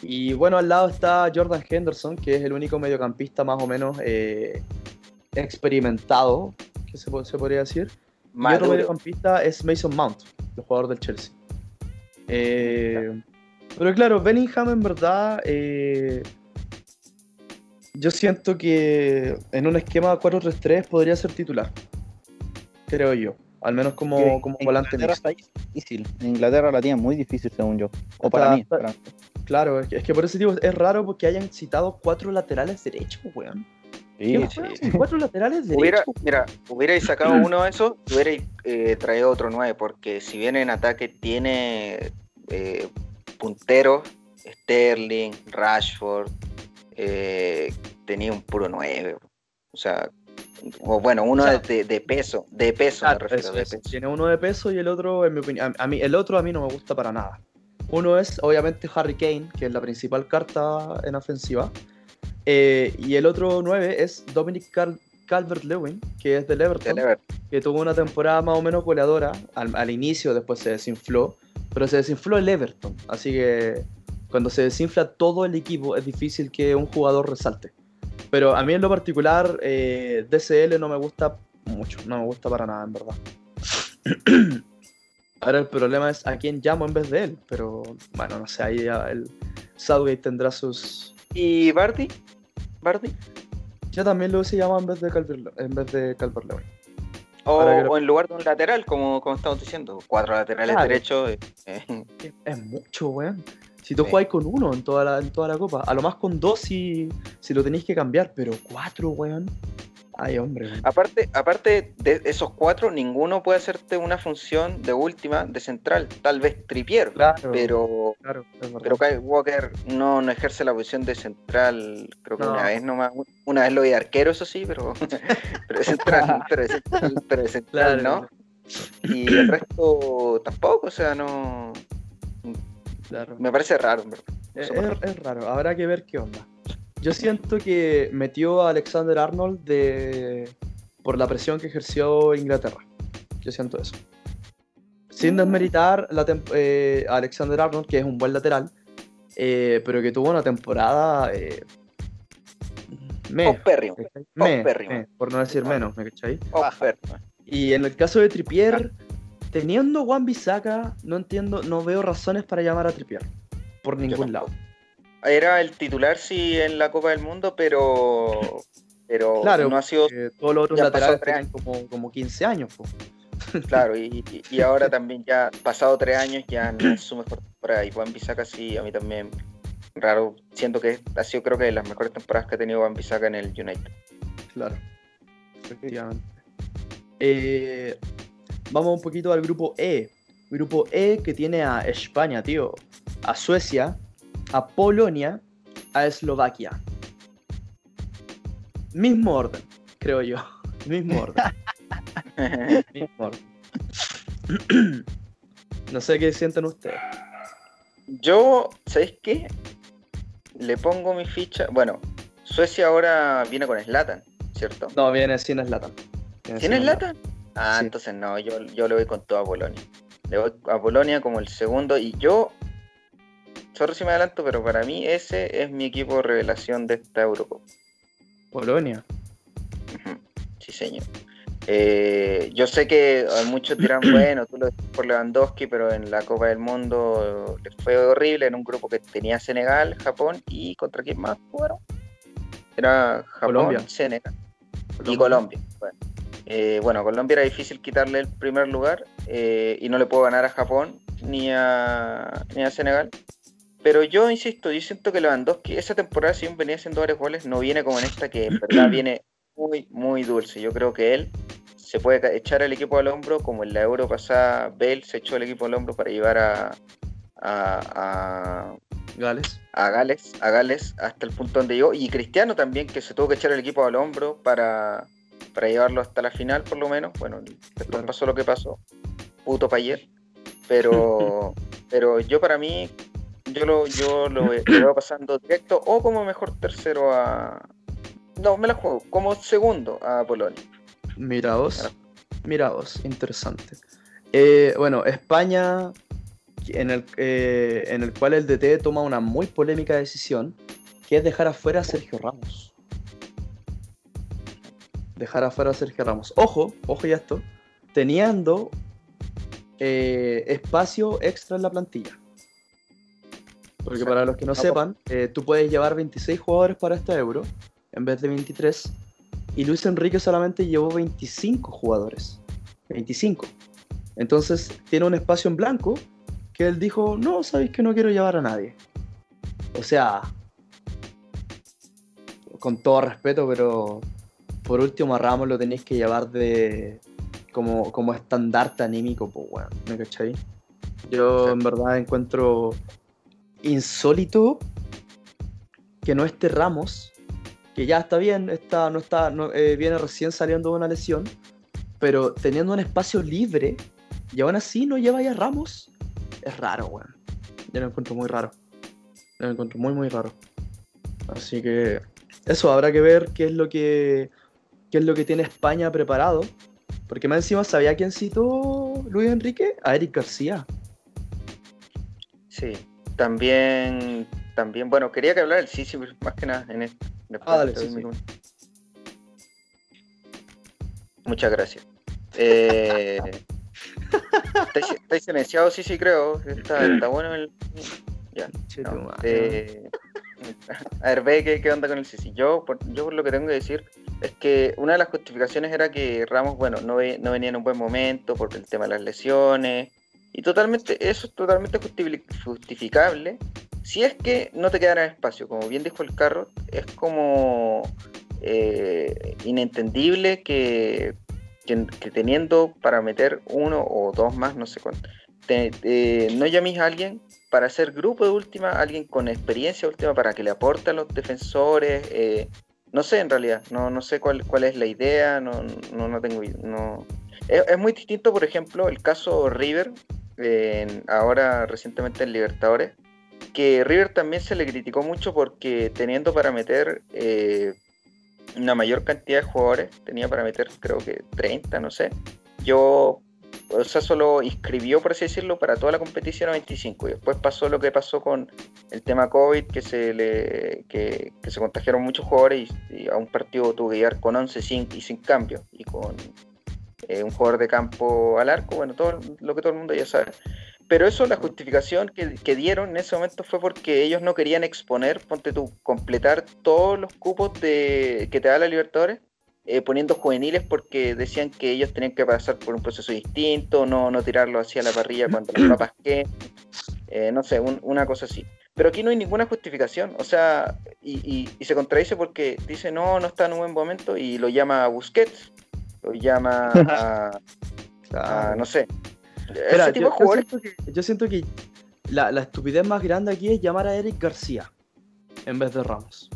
Y bueno, al lado está Jordan Henderson, que es el único mediocampista más o menos experimentado, que se, se, podría decir. Y otro mediocampista es Mason Mount, el jugador del Chelsea. pero claro, Bellingham en verdad yo siento que en un esquema 4-3-3 podría ser titular. Creo yo. Al menos como, como volante. Inglaterra difícil. En Inglaterra la tiene muy difícil, según yo. O para, mí, Claro, es que, por ese tipo es raro porque hayan citado cuatro laterales derechos, weón. Sí, sí. Cuatro laterales derechos. Hubiera, mira, hubierais sacado uno de esos, hubierais eh, traído otro nueve, porque si bien en ataque tiene eh, punteros, Sterling, Rashford, eh, tenía un puro 9. O sea, o bueno, uno de, peso, de peso me refiero. Tiene uno de peso y el otro, en mi opinión, a, mí, el otro a mí no me gusta para nada. Uno es obviamente Harry Kane, que es la principal carta en ofensiva. Eh, y el otro 9 es Dominic Calvert-Lewin, que es del Everton, que tuvo una temporada más o menos goleadora al, al, inicio, después se desinfló, pero se desinfló el Everton, así que cuando se desinfla todo el equipo es difícil que un jugador resalte. Pero a mí en lo particular, eh, DCL no me gusta mucho, no me gusta para nada, en verdad. Ahora el problema es a quién llamo en vez de él, pero bueno, no sé, ahí el Southgate tendrá sus... ¿Y Barty? ¿Barty? Yo también lo hubiese llamado en vez de Calvert, en vez de Calvert Lewin. O, en lugar de un lateral, como, como estamos diciendo, cuatro laterales derechos. Eh, es mucho, weón. Si tú jugáis con uno en toda, la, en toda la copa, a lo más con dos si, si lo tenéis que cambiar, pero cuatro, weón. Ay, hombre. Aparte, aparte de esos cuatro, ninguno puede hacerte una función de última, de central. Tal vez Tripier, claro, pero, claro, pero Kyle Walker no, no ejerce la posición de central. Creo que una vez nomás, una vez lo vi arquero, eso sí, pero, pero es central, pero es central, pero es central ¿no? Y el resto tampoco, o sea, no. Me parece raro, Es, raro, habrá que ver qué onda. Yo siento que metió a Alexander Arnold de por la presión que ejerció Inglaterra. Yo siento eso. sin desmeritar la eh, a Alexander Arnold, que es un buen lateral, eh, pero que tuvo una temporada eh, me, por no decir menos, ¿me cachai? Y en el caso de Tripier, teniendo Juan Bisaca, no entiendo, no veo razones para llamar a Tripier, por ningún lado. Era el titular sí en la Copa del Mundo, pero pero no ha sido. todos los otros laterales tienen como, como 15 años. Claro, y, ahora también ya, pasado tres años, ya no es su mejor temporada. Y Juan Bisaca sí, a mí también, raro, siento que ha sido creo que de las mejores temporadas que ha tenido Juan Bisaca en el United. Claro, efectivamente. Eh, vamos un poquito al grupo E. Grupo E que tiene a España, tío, a Suecia, a Polonia, a Eslovaquia. Mismo orden, creo yo. Mismo orden. no sé qué sienten ustedes. Yo, ¿sabéis qué? Le pongo mi ficha. Bueno, Suecia ahora viene con Slatan, ¿cierto? No, viene sin Slatan. ¿Tiene Slatan? Ah, entonces no, yo, yo le voy con todo a Polonia. Le voy a Polonia como el segundo y yo, solo si me adelanto, pero para mí ese es mi equipo de revelación de esta Eurocopa. Polonia. Sí, señor. Eh, yo sé que muchos dirán, bueno, tú lo dices por Lewandowski, pero en la Copa del Mundo le fue horrible en un grupo que tenía Senegal, Japón y contra quién más jugaron. Era Japón, Senegal y Colombia. Eh, bueno. Colombia era difícil quitarle el primer lugar eh, y no le puedo ganar a Japón ni a, ni a Senegal. Pero yo insisto, yo siento que Lewandowski, esa temporada, si bien venía haciendo varios goles, no viene como en esta, que en verdad viene muy, muy dulce. Yo creo que él se puede echar el equipo al hombro, como en la Euro pasada, Bale se echó el equipo al hombro para llevar a, a, Gales. A Gales, a Gales hasta el punto donde llegó. Y Cristiano también, que se tuvo que echar el equipo al hombro para, para llevarlo hasta la final, por lo menos. Bueno, después pasó lo que pasó. Puto ayer Pero, pero yo para mí, yo lo, yo lo, veo pasando directo o como mejor tercero a. No, me la juego, como segundo a Polonia. Mira vos, mira vos, interesante. Eh, bueno, España, en el, eh, en el cual el DT toma una muy polémica decisión, que es dejar afuera a Sergio Ramos. Dejar afuera a Sergio Ramos. Ojo, ojo ya esto, teniendo eh, espacio extra en la plantilla. Porque para los que no sepan, eh, tú puedes llevar 26 jugadores para este euro en vez de 23. Y Luis Enrique solamente llevó 25 jugadores. 25. Entonces tiene un espacio en blanco que él dijo, no, sabéis que no quiero llevar a nadie. O sea, con todo respeto, pero por último a Ramos lo tenéis que llevar de como, como estandarte anímico, pues bueno, ¿me cachai? Yo en verdad encuentro insólito que no esté Ramos, que ya está bien, está, no está, eh, viene recién saliendo de una lesión, pero teniendo un espacio libre y aún así no lleva ya Ramos, es raro, weón. Yo lo encuentro muy raro. Lo encuentro muy, muy raro. Así que eso, habrá que ver qué es lo que, qué es lo que tiene España preparado. Porque más encima sabía quién citó Luis Enrique, a Eric García. Sí, también, también, bueno, quería que hablara el sí, más que nada en esto. Ah, dale, sí, Muchas gracias. Eh, ¿Estáis silenciado? Sí, sí, creo. Está, está bueno el. Ya. Eh, a ver, ve qué, onda con el Sisi. Yo, yo lo que tengo que decir es que una de las justificaciones era que Ramos, bueno, no, no venía en un buen momento por el tema de las lesiones, y totalmente, eso es totalmente justificable si es que no te quedan en espacio. Como bien dijo el carro, es como eh, inentendible que, teniendo para meter uno o dos más, no sé cuánto, no llames a alguien para hacer grupo de última, alguien con experiencia última para que le aporte a los defensores. Eh, no sé en realidad, no, no sé cuál, cuál es la idea, no, no, no tengo no. Es, muy distinto, por ejemplo, el caso River, ahora recientemente en Libertadores, que River también se le criticó mucho porque teniendo para meter eh, una mayor cantidad de jugadores, tenía para meter creo que 30, no sé. Yo o sea, solo inscribió, por así decirlo, para toda la competición a 25. Y después pasó lo que pasó con el tema COVID, que se le que, se contagiaron muchos jugadores y, a un partido tuvo que llegar con 11 sin, y sin cambio. Y con eh, un jugador de campo al arco, bueno, todo lo que todo el mundo ya sabe. Pero eso, la justificación que, dieron en ese momento fue porque ellos no querían exponer, ponte tú, completar todos los cupos de, que te da la Libertadores, eh, poniendo juveniles porque decían que ellos tenían que pasar por un proceso distinto, no, no tirarlo hacia la parrilla cuando los papas que, eh, no sé, una cosa así. Pero aquí no hay ninguna justificación, o sea, y, se contradice porque dice no, no está en un buen momento y lo llama a Busquets, lo llama a no sé, yo, siento que, la, estupidez más grande aquí es llamar a Eric García en vez de Ramos.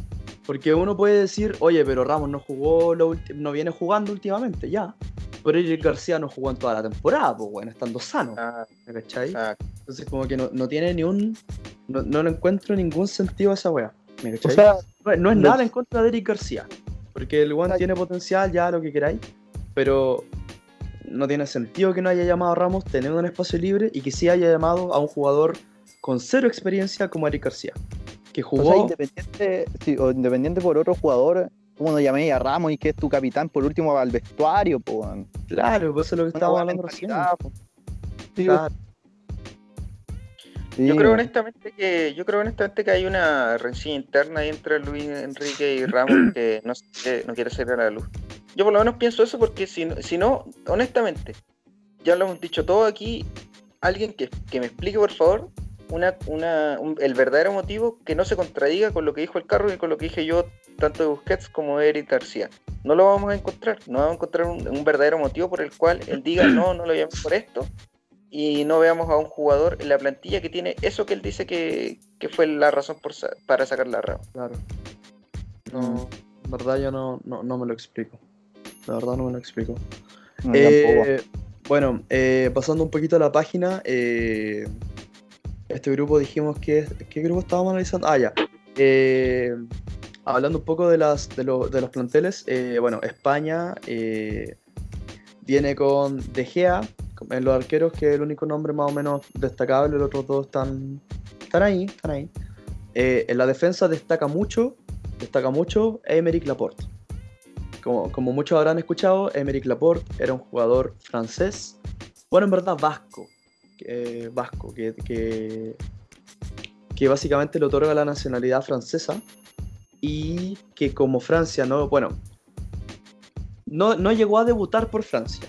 Porque uno puede decir, oye, pero Ramos no jugó, no viene jugando últimamente, ya. Pero Eric García no jugó en toda la temporada, pues bueno, estando sano. Ah, cachai? Entonces como que no, tiene ni un... No, no le encuentro ningún sentido a esa wea. no, es nada en contra de Eric García. Porque el one tiene potencial, ya lo que queráis. Pero no tiene sentido que no haya llamado a Ramos teniendo un espacio libre y que sí haya llamado a un jugador con cero experiencia como Eric García. Que jugó. independiente, independiente por otro jugador, ¿cómo no llamé a Ramos y que es tu capitán por último al vestuario? Claro, pues eso es lo que estaba hablando recién. claro. Yo creo honestamente que yo creo honestamente que hay una rencilla interna entre Luis Enrique y Ramos que no, no quiere salir a la luz. Yo por lo menos pienso eso porque si, si no, honestamente, ya lo hemos dicho todo aquí, alguien que, me explique por favor una, una, el verdadero motivo que no se contradiga con lo que dijo el carro y con lo que dije yo, tanto de Busquets como de Eric García. No lo vamos a encontrar, no vamos a encontrar un, verdadero motivo por el cual él diga no, no lo llamamos por esto y no veamos a un jugador en la plantilla que tiene eso que él dice que, fue la razón por para sacar la rama. Claro. No, en verdad yo no, no, me lo explico. La verdad no me lo explico. Eh, bueno, eh, pasando un poquito a la página, eh, este grupo dijimos que... ¿Qué grupo estábamos analizando? Ah, ya. hablando un poco de, las, de, de los planteles, bueno, España viene con De Gea, en los arqueros, que es el único nombre más o menos destacable, los otros dos están, están ahí, están ahí. Eh, en la defensa destaca mucho, destaca mucho Emerick Laporte. Como, como muchos habrán escuchado, Emerick Laporte era un jugador francés, bueno, en verdad vasco, vasco, que, que, que básicamente le otorga la nacionalidad francesa y que como Francia no, bueno, no, no llegó a debutar por Francia,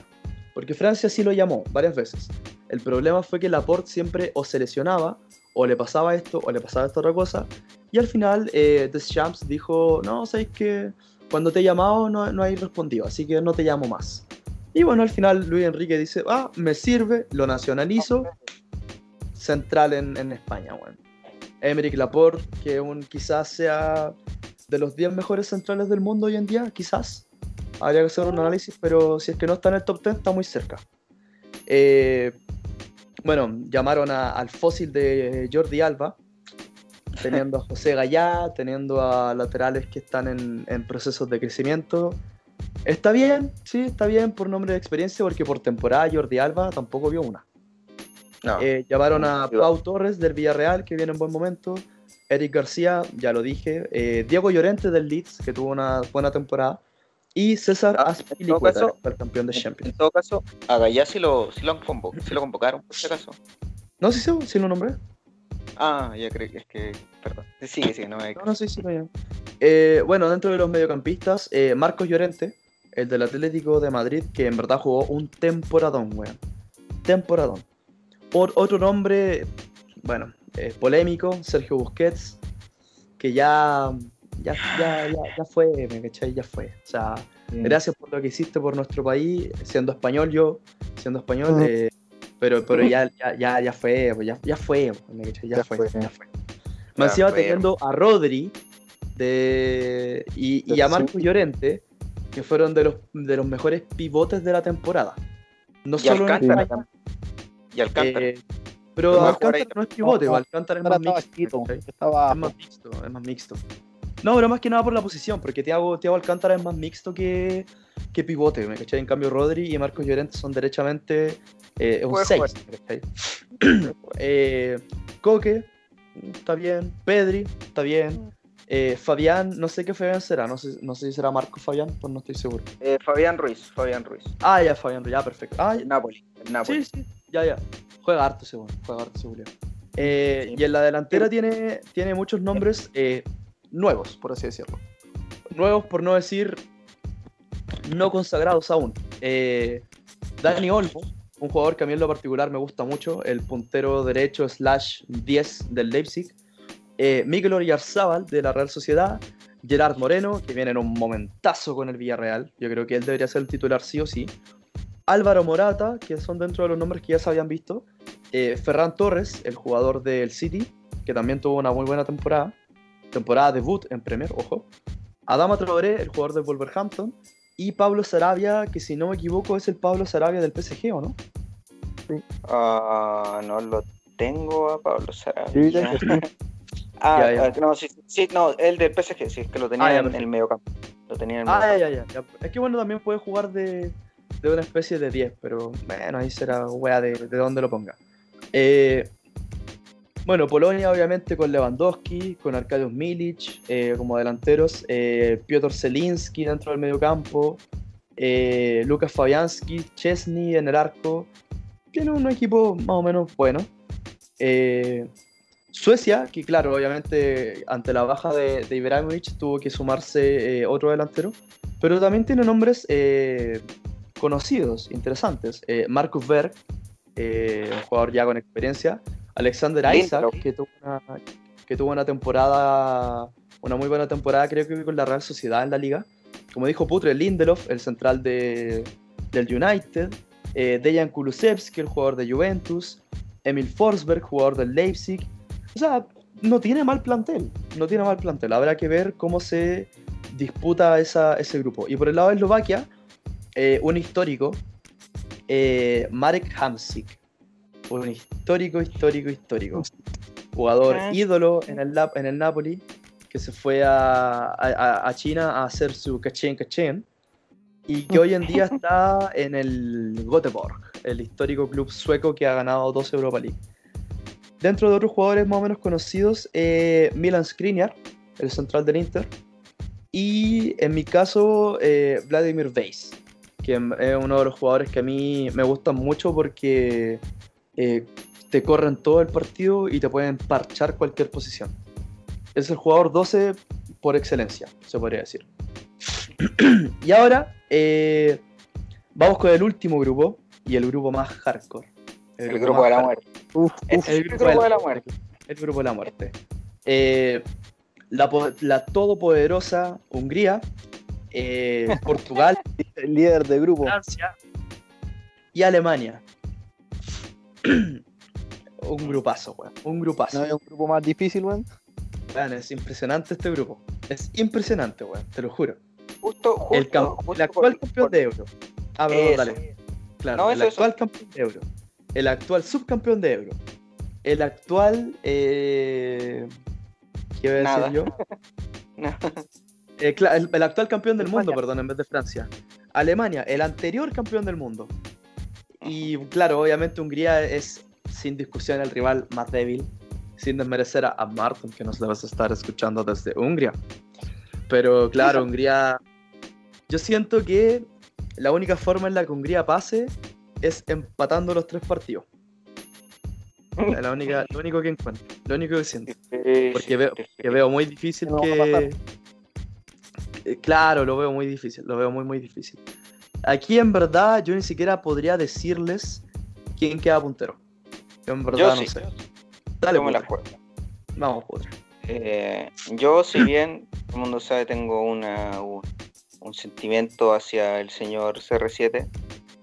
porque Francia sí lo llamó varias veces. El problema fue que Laporte siempre o se lesionaba, o le pasaba esto, o le pasaba esta otra cosa. Y al final, eh, Deschamps dijo: No, sabéis que cuando te he llamado no, no hay respondido, así que no te llamo más. Y bueno, al final Luis Enrique dice: Ah, me sirve, lo nacionalizo. Central en, en España, bueno. Emerick Laporte, que un, quizás sea de los 10 mejores centrales del mundo hoy en día, quizás. Habría que hacer un análisis, pero si es que no está en el top 10, está muy cerca. Eh, bueno, llamaron al fósil de Jordi Alba, teniendo a José Gallá, teniendo a laterales que están en, procesos de crecimiento. Está bien, sí, está bien por nombre de experiencia, porque por temporada Jordi Alba tampoco vio una. Eh, llamaron a Pau Torres del Villarreal, que viene en buen momento. Eric García, ya lo dije. Eh, Diego Llorente del Leeds, que tuvo una buena temporada. Y César ah, Azpilicueta, el campeón de Champions. En todo caso, a Gallá sí lo, sí lo, lo convocaron, por si acaso. No, sí, sí, sí lo nombré. Ah, ya creo que es que. Perdón. Sí, sí, no me. No, no, sí, sí, no, eh, bueno, dentro de los mediocampistas, eh, Marcos Llorente, el del Atlético de Madrid, que en verdad jugó un temporadón, weón. Temporadón. Por otro nombre, bueno, eh, polémico, Sergio Busquets, que ya ya, ya, ya, fue, me cachai, ya fue. O sea, gracias por lo que hiciste por nuestro país, siendo español yo, siendo español, eh, pero, pero ya, ya, ya, fue, pues, ya, ya fue, me cachai, ya, fue, ya fue. Me encima teniendo a Rodri de, y, y a Marcos Llorente, que fueron de los, de los mejores pivotes de la temporada. No y solo Alcántara, en Y Alcántara. Eh, pero Alcántara no es pivote, Alcántara es más mixto. Es más mixto, es más mixto. No, pero más que nada por la posición, porque Thiago, Thiago Alcántara es más mixto que, que pivote, ¿me En cambio, Rodri y Marcos Llorente son derechamente es un 6. Coque, está bien. Pedri, está bien. Eh, Fabián, no sé qué Fabián será, no sé, no sé si será Marco Fabián, pues no estoy seguro. Eh, Fabián Ruiz, Fabián Ruiz. Ah, ya, Fabián Ruiz, ya, perfecto. Ah, Napoli, Sí, sí, ya, ya. Juega harto seguro, juega harto seguro. Eh, y en la delantera tiene, tiene muchos nombres nuevos, por así decirlo. Nuevos por no decir no consagrados aún. Dani Olmo, un jugador que a mí en lo particular me gusta mucho, el puntero derecho slash 10 del Leipzig eh, Mikel Oyarzábal de la Real Sociedad, Gerard Moreno, que viene en un momentazo con el Villarreal, yo creo que él debería ser el titular sí o sí, Álvaro Morata, que son dentro de los nombres que ya se habían visto, eh, Ferran Torres, el jugador del City, que también tuvo una muy buena temporada, temporada debut en Premier, ojo, Adama Traoré, el jugador del Wolverhampton, y Pablo Sarabia, que si no me equivoco es el Pablo Sarabia del PSG, ¿o no? Sí. Ah, no lo tengo a Pablo Sarabia. Ah, ah, no, sí, sí, no, el del PSG, sí, es que lo tenía ah, en, el medio campo. Lo tenía en el ah, ya, ya, ya. Es que bueno, también puede jugar de, de una especie de 10, pero bueno, ahí será wea de, de dónde lo ponga. Eh, bueno, Polonia obviamente con Lewandowski, con Arkadiusz Milic eh, como delanteros, eh, Piotr Zelinski dentro del medio campo, eh, Lucas Fabianski, Chesney en el arco. Tiene un equipo más o menos bueno. Eh, Suecia, que claro, obviamente ante la baja de, de Ibrahimovic tuvo que sumarse otro delantero, pero también tiene nombres conocidos, interesantes. Marcus Berg, un jugador ya con experiencia. Alexander Isaac, que tuvo, una, que tuvo una temporada, una muy buena temporada, creo que con la Real Sociedad en la liga. Como dijo Putre, Lindelof, el central de, del United. Dejan Kulusevski, el jugador de Juventus. Emil Forsberg, jugador del Leipzig. O sea, no tiene mal plantel, no tiene mal plantel. Habrá que ver cómo se disputa ese grupo. Y por el lado de Eslovaquia, eh, un histórico, eh, Marek Hamsik. Un histórico, histórico, histórico. Jugador ídolo en el, en el Napoli, que se fue a, China a hacer su cachen cachen. Y que hoy en día está en el Göteborg, el histórico club sueco que ha ganado dos Europa League. Dentro de otros jugadores más o menos conocidos, eh, Milan Skriniar, el central del Inter. Y en mi caso, eh, Vladimir Weiss, que es uno de los jugadores que a mí me gustan mucho porque eh, te corren todo el partido y te pueden parchar cualquier posición. Es el jugador 12 por excelencia, se podría decir. y ahora vamos con el último grupo y el grupo más hardcore el, grupo de la muerte. el, grupo de la, muerte. El grupo de la muerte. Eh, la, todopoderosa Hungría, eh, Portugal, el líder de grupo, Francia y Alemania. un grupazo, weón. Un grupazo. ¿No hay un grupo más difícil, weón? es impresionante este grupo. Es impresionante, weón, te lo juro. Justo, justo, el, actual campeón de Euro. Ah, perdón, dale. Claro, el actual campeón de Euro el actual subcampeón de Euro, el actual. Eh, ¿Qué voy a decir yo? Eh, el, actual campeón del mundo, perdón, en vez de Francia. Alemania, el anterior campeón del mundo. Y claro, obviamente Hungría es sin discusión el rival más débil, sin desmerecer a, Martin, que nos debes estar escuchando desde Hungría. Pero claro, Hungría. Yo siento que la única forma en la que Hungría pase es empatando los tres partidos. La única, lo único que encuentro, lo único que siento. Porque veo, veo muy difícil que. Eh, claro, lo veo muy difícil, lo veo muy, muy difícil. Aquí en verdad yo ni siquiera podría decirles quién queda puntero. Yo en verdad no sé. Dale, me la Vamos, Putre. Eh, yo, si bien todo el mundo sabe, tengo una, un sentimiento hacia el señor CR7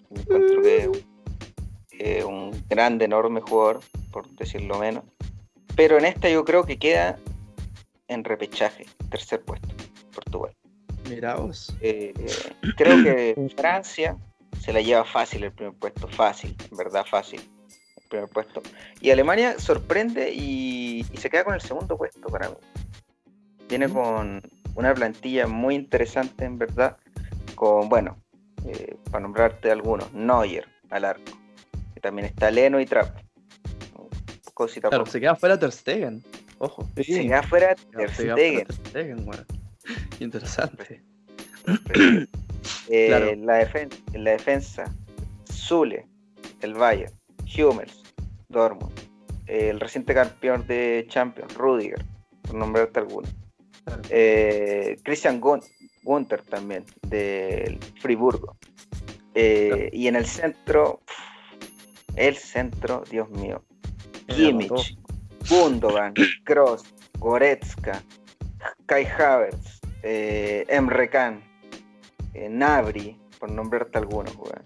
encuentro que es un grande, enorme jugador, por decirlo menos. Pero en esta yo creo que queda en repechaje, tercer puesto, Portugal. Miraos. Eh, creo que Francia se la lleva fácil el primer puesto, fácil, en verdad fácil, el primer puesto. Y Alemania sorprende y, y se queda con el segundo puesto para mí. Viene con una plantilla muy interesante, en verdad, con, bueno, eh, para nombrarte algunos, Neuer al arco, también está Leno y Trap. Cosita claro, se queda fuera Ter Stegen. Ojo. Se queda fuera Ter Stegen. Interesante. Eh, la, en la defensa, Zule, el Bayern, Hummels, Dortmund, el reciente campeón de Champions, Rudiger, por nombrarte alguno. Eh, Christian Gunther también, del Friburgo. Eh, y en el centro, el centro, Dios mío, Kimmich, Gundogan, Kroos, Goretzka, Kai Havertz, eh, Emre Can, eh, Nabri, por nombrarte algunos, weón.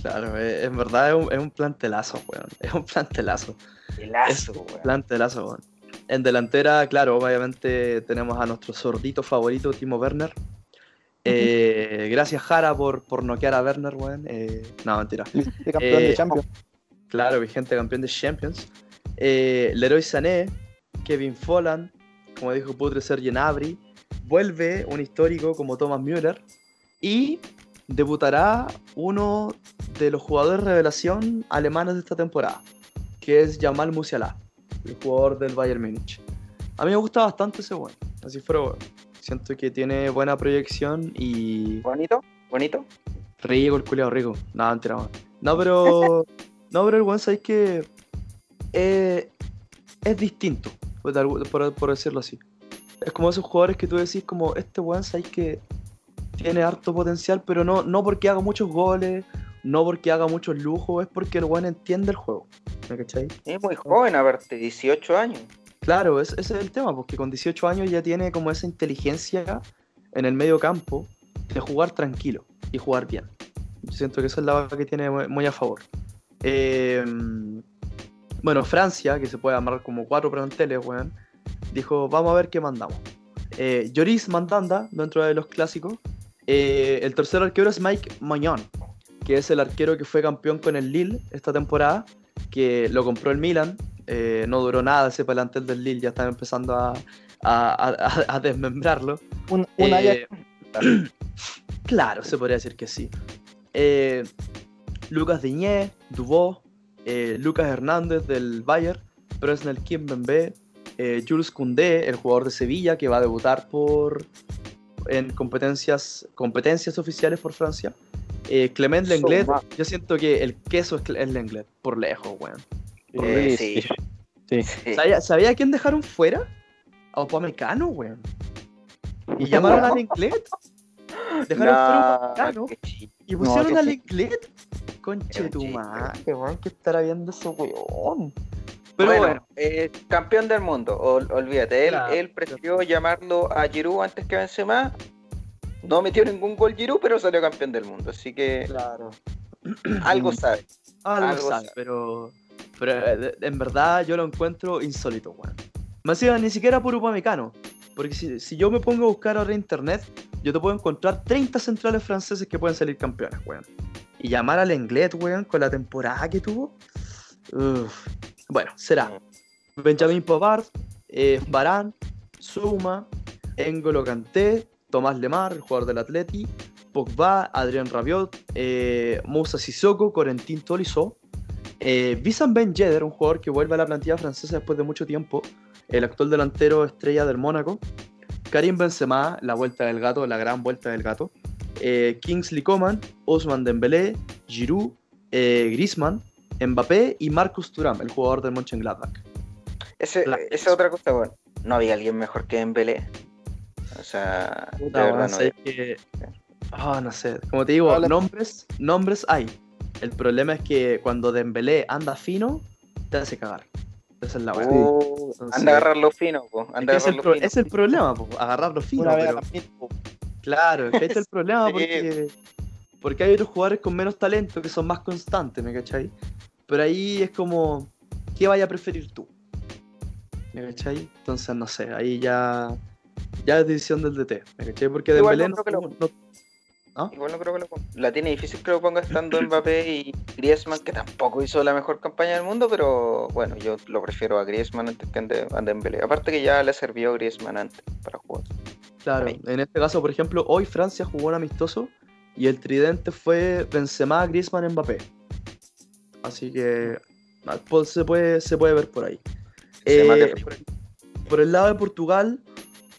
Claro, en verdad es un, plantelazo, weón. Es un plantelazo. es un plantelazo, weón. En delantera, claro, obviamente tenemos a nuestro sordito favorito, Timo Werner. Eh, gracias, Jara, por, por noquear a Werner, weón. Eh, no, mentira. campeón de Champions. Claro, vigente campeón de Champions. Leroy Sané, Kevin Folland, como dijo Putre Sergio Nabri, vuelve un histórico como Thomas Müller y debutará uno de los jugadores revelación alemanes de esta temporada, que es Jamal Musiala, el jugador del Bayern Múnich. A mí me gusta bastante ese bueno, así fuera Siento que tiene buena proyección y. ¿Bonito? ¿Bonito? Rico, el culiado rico. Nada, mentira, No, pero. no, pero el buen sabéis que. Eh, es distinto, por decirlo así. Es como esos jugadores que tú decís, como este weón, sabes que tiene harto potencial, pero no, no porque haga muchos goles, no porque haga muchos lujos, es porque el weón entiende el juego. ¿Me cachai? Es muy joven, aparte, 18 años. Claro, ese es el tema, porque con 18 años ya tiene como esa inteligencia en el medio campo de jugar tranquilo y jugar bien. Yo siento que esa es la que tiene muy a favor. Em, bueno, Francia, que se puede amarrar como cuatro planteles, weón dijo, vamos a ver qué mandamos. Eh, Lloris Mandanda, dentro de los clásicos. Eh, el tercer arquero es Mike Mañón, que es el arquero que fue campeón con el Lille esta temporada, que lo compró el Milan. Eh, no duró nada ese plantel del Lille, ya estaba empezando a, a, desmembrarlo. Un, claro, se podría decir que sí. Lucas Diñé, Dubó, Lucas Hernández del Bayern, Presnel Kimbembe, eh, Jules Koundé, el jugador de Sevilla, que va a debutar por en competencias, competencias oficiales por Francia. Eh, Clement Lenglet, yo siento que el queso es, Lenglet, por lejos, weón. Eh, sí. sí. ¿Sabía, quién dejaron fuera? A Opamecano, weón. Y llamaron a Lenglet. Dejaron fuera a Opamecano. Y pusieron a Lenglet. Conche tu madre, weón, ¿qué estará viendo ese weón? Pero bueno, eh, campeón del mundo, olvídate, él, prefirió llamarlo a Giroud antes que Benzema. No metió ningún gol Giroud, pero salió campeón del mundo, así que claro. algo sabe. Algo, sabe, pero, pero eh, en verdad yo lo encuentro insólito, weón. Me decía, ni siquiera por Upamecano, porque si, yo me pongo a buscar ahora en internet, yo te puedo encontrar 30 centrales franceses que pueden salir campeones, weón. Y llamar al Englet, weón, con la temporada que tuvo. Uff bueno, será Benjamin Pavard, eh, Barán, Zuma, Engolo Kanté, Tomás Lemar, el jugador del Atleti, Pogba, Adrián Rabiot, eh, Moussa Sissoko, Corentin Tolisso, eh, Ben Yedder, un jugador que vuelve a la plantilla francesa después de mucho tiempo, el actual delantero estrella del Mónaco, Karim Benzema, la vuelta del gato, la gran vuelta del gato, eh, Kingsley Coman, Osman Dembélé, Giroud, eh, Griezmann, Mbappé y Marcus Thuram, el jugador del Mönchengladbach. Ese, esa es otra cosa, bueno, no había alguien mejor que Dembélé. O sea, de verdad no, que... oh, no sé, como te digo, nombres, nombres hay. El problema es que cuando Dembélé anda fino, te hace cagar. Esa es la verdad. Uh, anda a agarrarlo fino, po. Anda es, el fino. es el problema, po, agarrarlo fino. Pero... Claro, que es el problema porque, porque hay otros jugadores con menos talento que son más constantes, ¿me cachai? Pero ahí es como, ¿qué vaya a preferir tú? ¿Me cachai? Entonces, no sé, ahí ya, ya es decisión del DT. ¿Me cachai? Porque Dembélé no, ¿Ah? Igual no creo que lo ponga. La tiene difícil que lo ponga estando Mbappé y Griezmann, que tampoco hizo la mejor campaña del mundo, pero bueno, yo lo prefiero a Griezmann antes que a Dembélé. Aparte que ya le sirvió Griezmann antes para jugar. Claro, en este caso, por ejemplo, hoy Francia jugó un amistoso y el tridente fue Benzema, Griezmann, Mbappé. Así que se, puede, se puede ver por ahí. Eh, por, el lado de Portugal,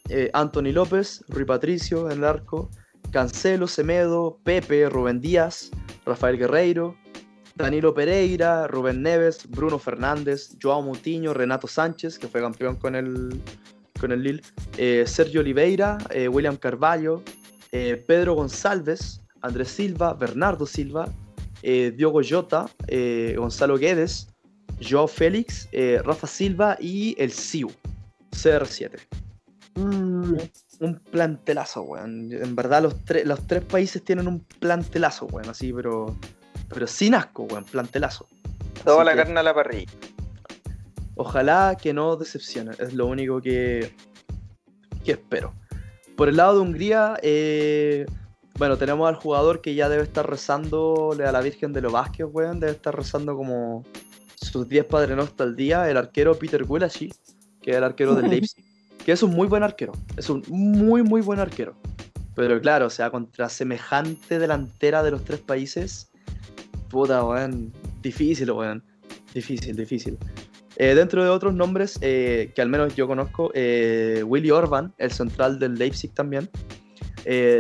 eh, Anthony López, Rui Patricio en el arco, Cancelo, Semedo, Pepe, Rubén Díaz, Rafael Guerreiro, Danilo Pereira, Rubén Neves, Bruno Fernández, Joao Mutiño, Renato Sánchez, que fue campeón con el, con el Lille, eh, Sergio Oliveira, eh, William Carvalho, eh, Pedro González, Andrés Silva, Bernardo Silva, Diogo Jota, Gonzalo Guedes, Joao Félix, Rafa Silva y el Siu, CR7. Mm. un plantelazo, weón. En verdad los, los tres países tienen un plantelazo, weón, así, pero pero sin asco, weón, plantelazo. Toda la carne a la parrilla. Ojalá que no decepcione, es lo único que, que espero. Por el lado de Hungría, eh, bueno, tenemos al jugador que ya debe estar rezándole a la Virgen de los Vázquez, weón, debe estar rezando como sus 10 Padre al día, el arquero Peter Gulashi, que es el arquero del Leipzig, que es un muy buen arquero, es un muy, muy buen arquero. Pero claro, o sea, contra semejante delantera de los tres países, Puta, weón. Difícil, weón. Difícil, difícil. Eh, dentro de otros nombres eh, que al menos yo conozco, eh, Willy Orban, el central del Leipzig también.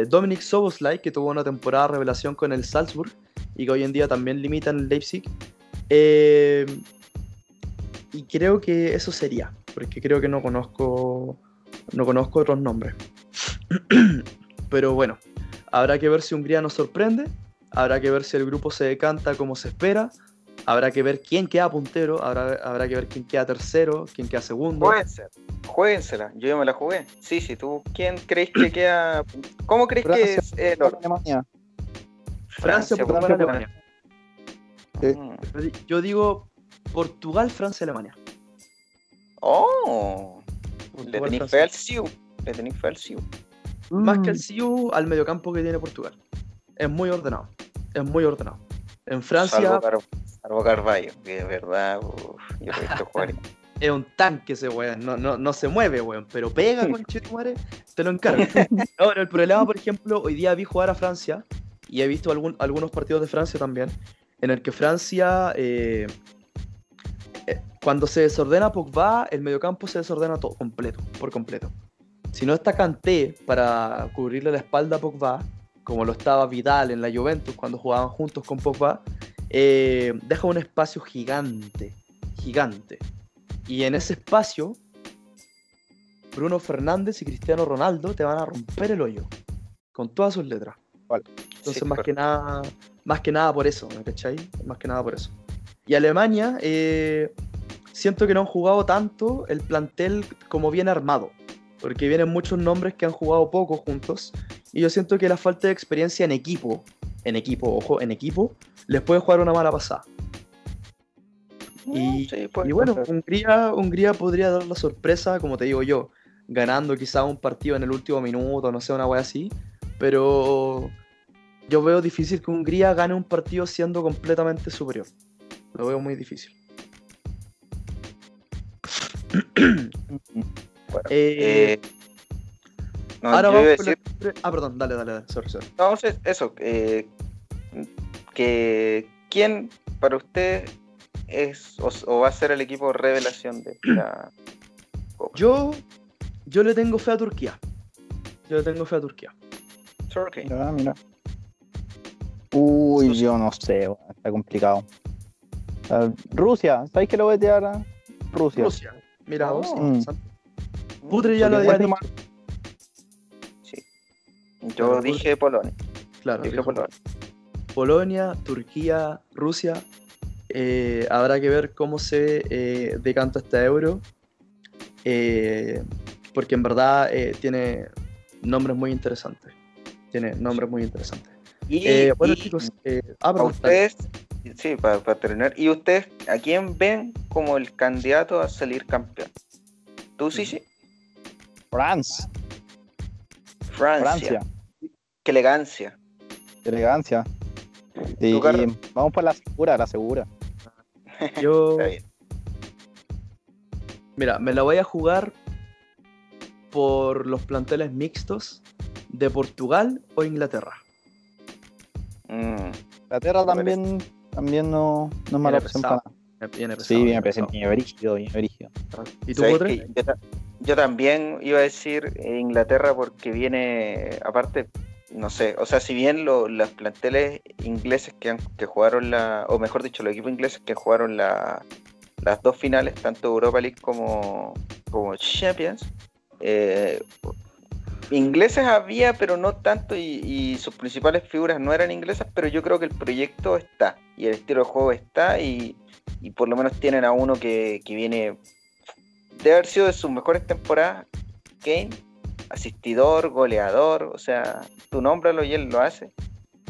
Dominic Soboslai, que tuvo una temporada revelación con el Salzburg y que hoy en día también limita en el Leipzig. y creo que eso sería, porque creo que no conozco, no conozco otros nombres. Pero bueno, habrá que ver si Hungría nos sorprende Habrá que ver si el grupo se decanta como se espera. Habrá que ver quién queda puntero. Habrá, habrá que ver quién queda tercero, quién queda segundo. Jueguensela, jueguensela. Yo ya me la jugué. Sí, sí, tú. ¿Quién crees que queda? ¿Cómo crees que es el Alemania. Francia, Portugal, Alemania. Mm. Yo digo Portugal, Francia, Alemania. Oh. le tenéis fe al Siu. Le tenéis fe al Siu. Más que al Siu, al mediocampo que tiene Portugal. Es muy ordenado es muy ordenado. En Francia. Salvo, Carvalho, que es verdad, yo he visto jugar. es un tanque ese weón, no, no, no se mueve, weón, pero pega con Chetumare, te lo encargo. Ahora, el problema, por ejemplo, hoy día vi jugar a Francia y he visto algún, algunos partidos de Francia también, en el que Francia, eh, eh, cuando se desordena Pogba, el mediocampo se desordena todo, completo, por completo. Si no está Kanté para cubrirle la espalda a Pogba, como lo estaba Vidal en la Juventus cuando jugaban juntos con Pogba, eh, deja un espacio gigante, gigante. Y en ese espacio, Bruno Fernández y Cristiano Ronaldo te van a romper el hoyo, con todas sus letras. Entonces, más que nada, más que nada por eso, ¿me cachai? Más que nada por eso. Y Alemania, eh, siento que no han jugado tanto el plantel como bien armado, porque vienen muchos nombres que han jugado poco juntos y yo siento que la falta de experiencia en equipo, en equipo, ojo, en equipo, les puede jugar una mala pasada. Y, bueno, Hungría, Hungría podría dar la sorpresa, como te digo yo, ganando quizá un partido en el último minuto, no sé, una wea así. Pero yo veo difícil que Hungría gane un partido siendo completamente superior. Lo veo muy difícil. eh, eh Ahora vamos decir... Ah, perdón, dale, dale, dale. Sorry, sorry. Vamos a eso. Eh, que, ¿Quién para usted es o, va a ser el equipo revelación de la Yo, yo le tengo fe a Turquía. Yo le tengo fe a Turquía. Turquía. Mira, mira. Uy, yo no sé, está complicado. Rusia, ¿sabéis que lo voy a tirar? Rusia. Rusia. Mira, vos, mm. Putre ya lo había dicho. Yo dije Polonia. Claro, Polonia. Turquía, Rusia. Eh, habrá que ver cómo se eh, decanta este euro. Eh, porque en verdad tiene nombres muy interesantes. Tiene nombres muy interesantes. Y, bueno, chicos, ah, ustedes, sí, para, terminar, ¿y ustedes a quién ven como el candidato a salir campeón? ¿Tú, sí, sí? France. Francia. Qué elegancia. Qué elegancia. Vamos por la segura, la segura. Yo. Mira, me la voy a jugar por los planteles mixtos de Portugal o Inglaterra. Mm. Inglaterra también también no, no es mala opción para nada. sí, viene presente, viene brígido, viene brígido. ¿Y tú, yo, yo, también iba a decir Inglaterra porque viene, aparte, no sé, o sea, si bien los planteles ingleses que, han, que jugaron la, o mejor dicho, los equipos ingleses que jugaron la, las dos finales, tanto Europa League como, como Champions, eh, ingleses había, pero no tanto, y, sus principales figuras no eran inglesas, pero yo creo que el proyecto está, y el estilo de juego está, y, por lo menos tienen a uno que, viene, de haber sido de sus mejores temporadas, Kane, asistidor, goleador, o sea, tú nómbralo y él lo hace.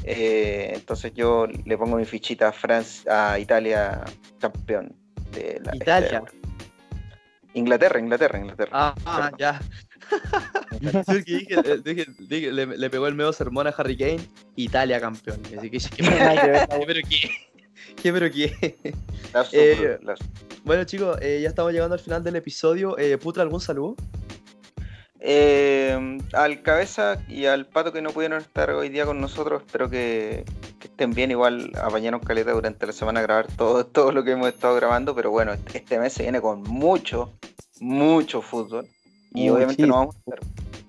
Eh, entonces yo le pongo mi fichita a, Francia, a Italia campeón de la Italia. Inglaterra, Inglaterra, Inglaterra. Ah, ah ya. dije, le, pegó el medio sermón a Harry Kane, Italia campeón. Así que, ¿qué, pero qué? ¿Qué pero qué? Eh, bueno chicos, eh, ya estamos llegando al final del episodio. Eh, Putra, ¿algún saludo? Eh, al cabeza y al pato que no pudieron estar hoy día con nosotros, espero que, estén bien. Igual apañaron caleta durante la semana a grabar todo, todo lo que hemos estado grabando, pero bueno, este mes se viene con mucho, mucho fútbol. Y obviamente no vamos a estar,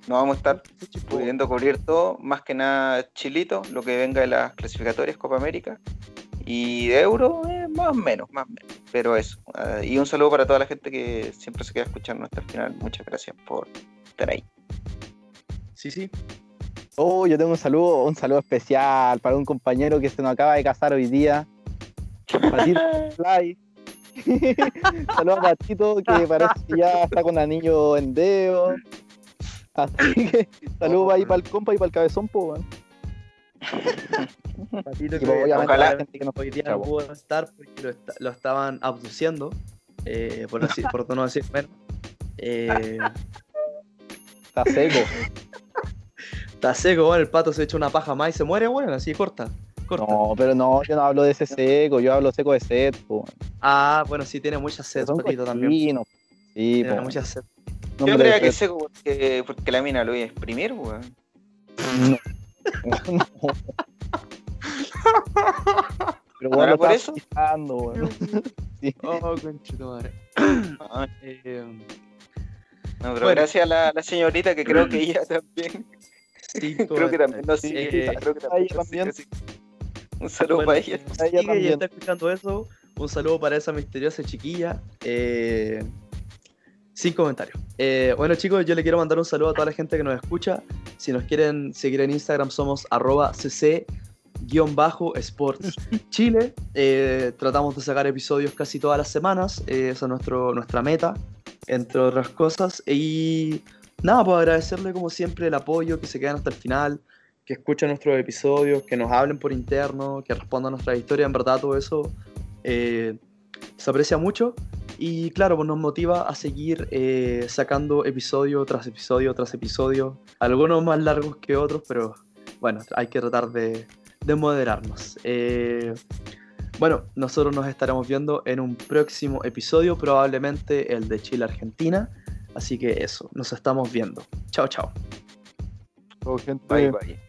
no vamos a estar pudiendo cubrir todo, más que nada chilito, lo que venga de las clasificatorias Copa América. Y de euro, eh, más o menos, más o menos. Pero eso. Ah, y un saludo para toda la gente que siempre se queda escuchando hasta el final. Muchas gracias por ahí. Sí, sí. Oh, yo tengo un saludo, un saludo especial para un compañero que se nos acaba de casar hoy día. Patito Fly. Saludos a Patito, que parece que ya está con anillo en dedo. Así que saludos ahí para el compa y para el cabezón, po, Patito, que ojalá la gente que nos hoy día no pudo estar porque lo, estaban abduciendo, eh, por, así, por no decir menos. Eh, Está seco. Está seco, bueno, el pato se echa una paja más y se muere, bueno, así corta. No, pero no, yo no hablo de ese seco, yo hablo seco de sed, Ah, bueno, sí, tiene mucha sed, patito también. Sí, tiene mucha sed. yo creía que es seco porque, porque la mina lo iba a exprimir, weón. No. Pero bueno, por eso. sí. Oh, conchito madre. eh, no, pero gracias a la, la, señorita que creo que ella también. Sí, creo que también. No, sí, eh, creo que también. Un saludo para ella. ella también. está escuchando eso. Un saludo para esa misteriosa chiquilla. Eh, sin comentarios. Eh, bueno chicos, yo le quiero mandar un saludo a toda la gente que nos escucha. Si nos quieren seguir en Instagram somos arroba cc sports chile tratamos de sacar episodios casi todas las semanas esa es nuestro, nuestra meta entre otras cosas. Y nada, pues agradecerle como siempre el apoyo, que se quedan hasta el final, que escuchen nuestros episodios, que nos hablen por interno, que respondan a nuestra historia, en verdad todo eso eh, se aprecia mucho. Y claro, pues nos motiva a seguir eh, sacando episodio tras episodio tras episodio, algunos más largos que otros, pero bueno, hay que tratar de, de moderarnos. Eh, bueno, nosotros nos estaremos viendo en un próximo episodio, probablemente el de Chile Argentina. Así que eso, nos estamos viendo. Chao, chao. Bye, bye.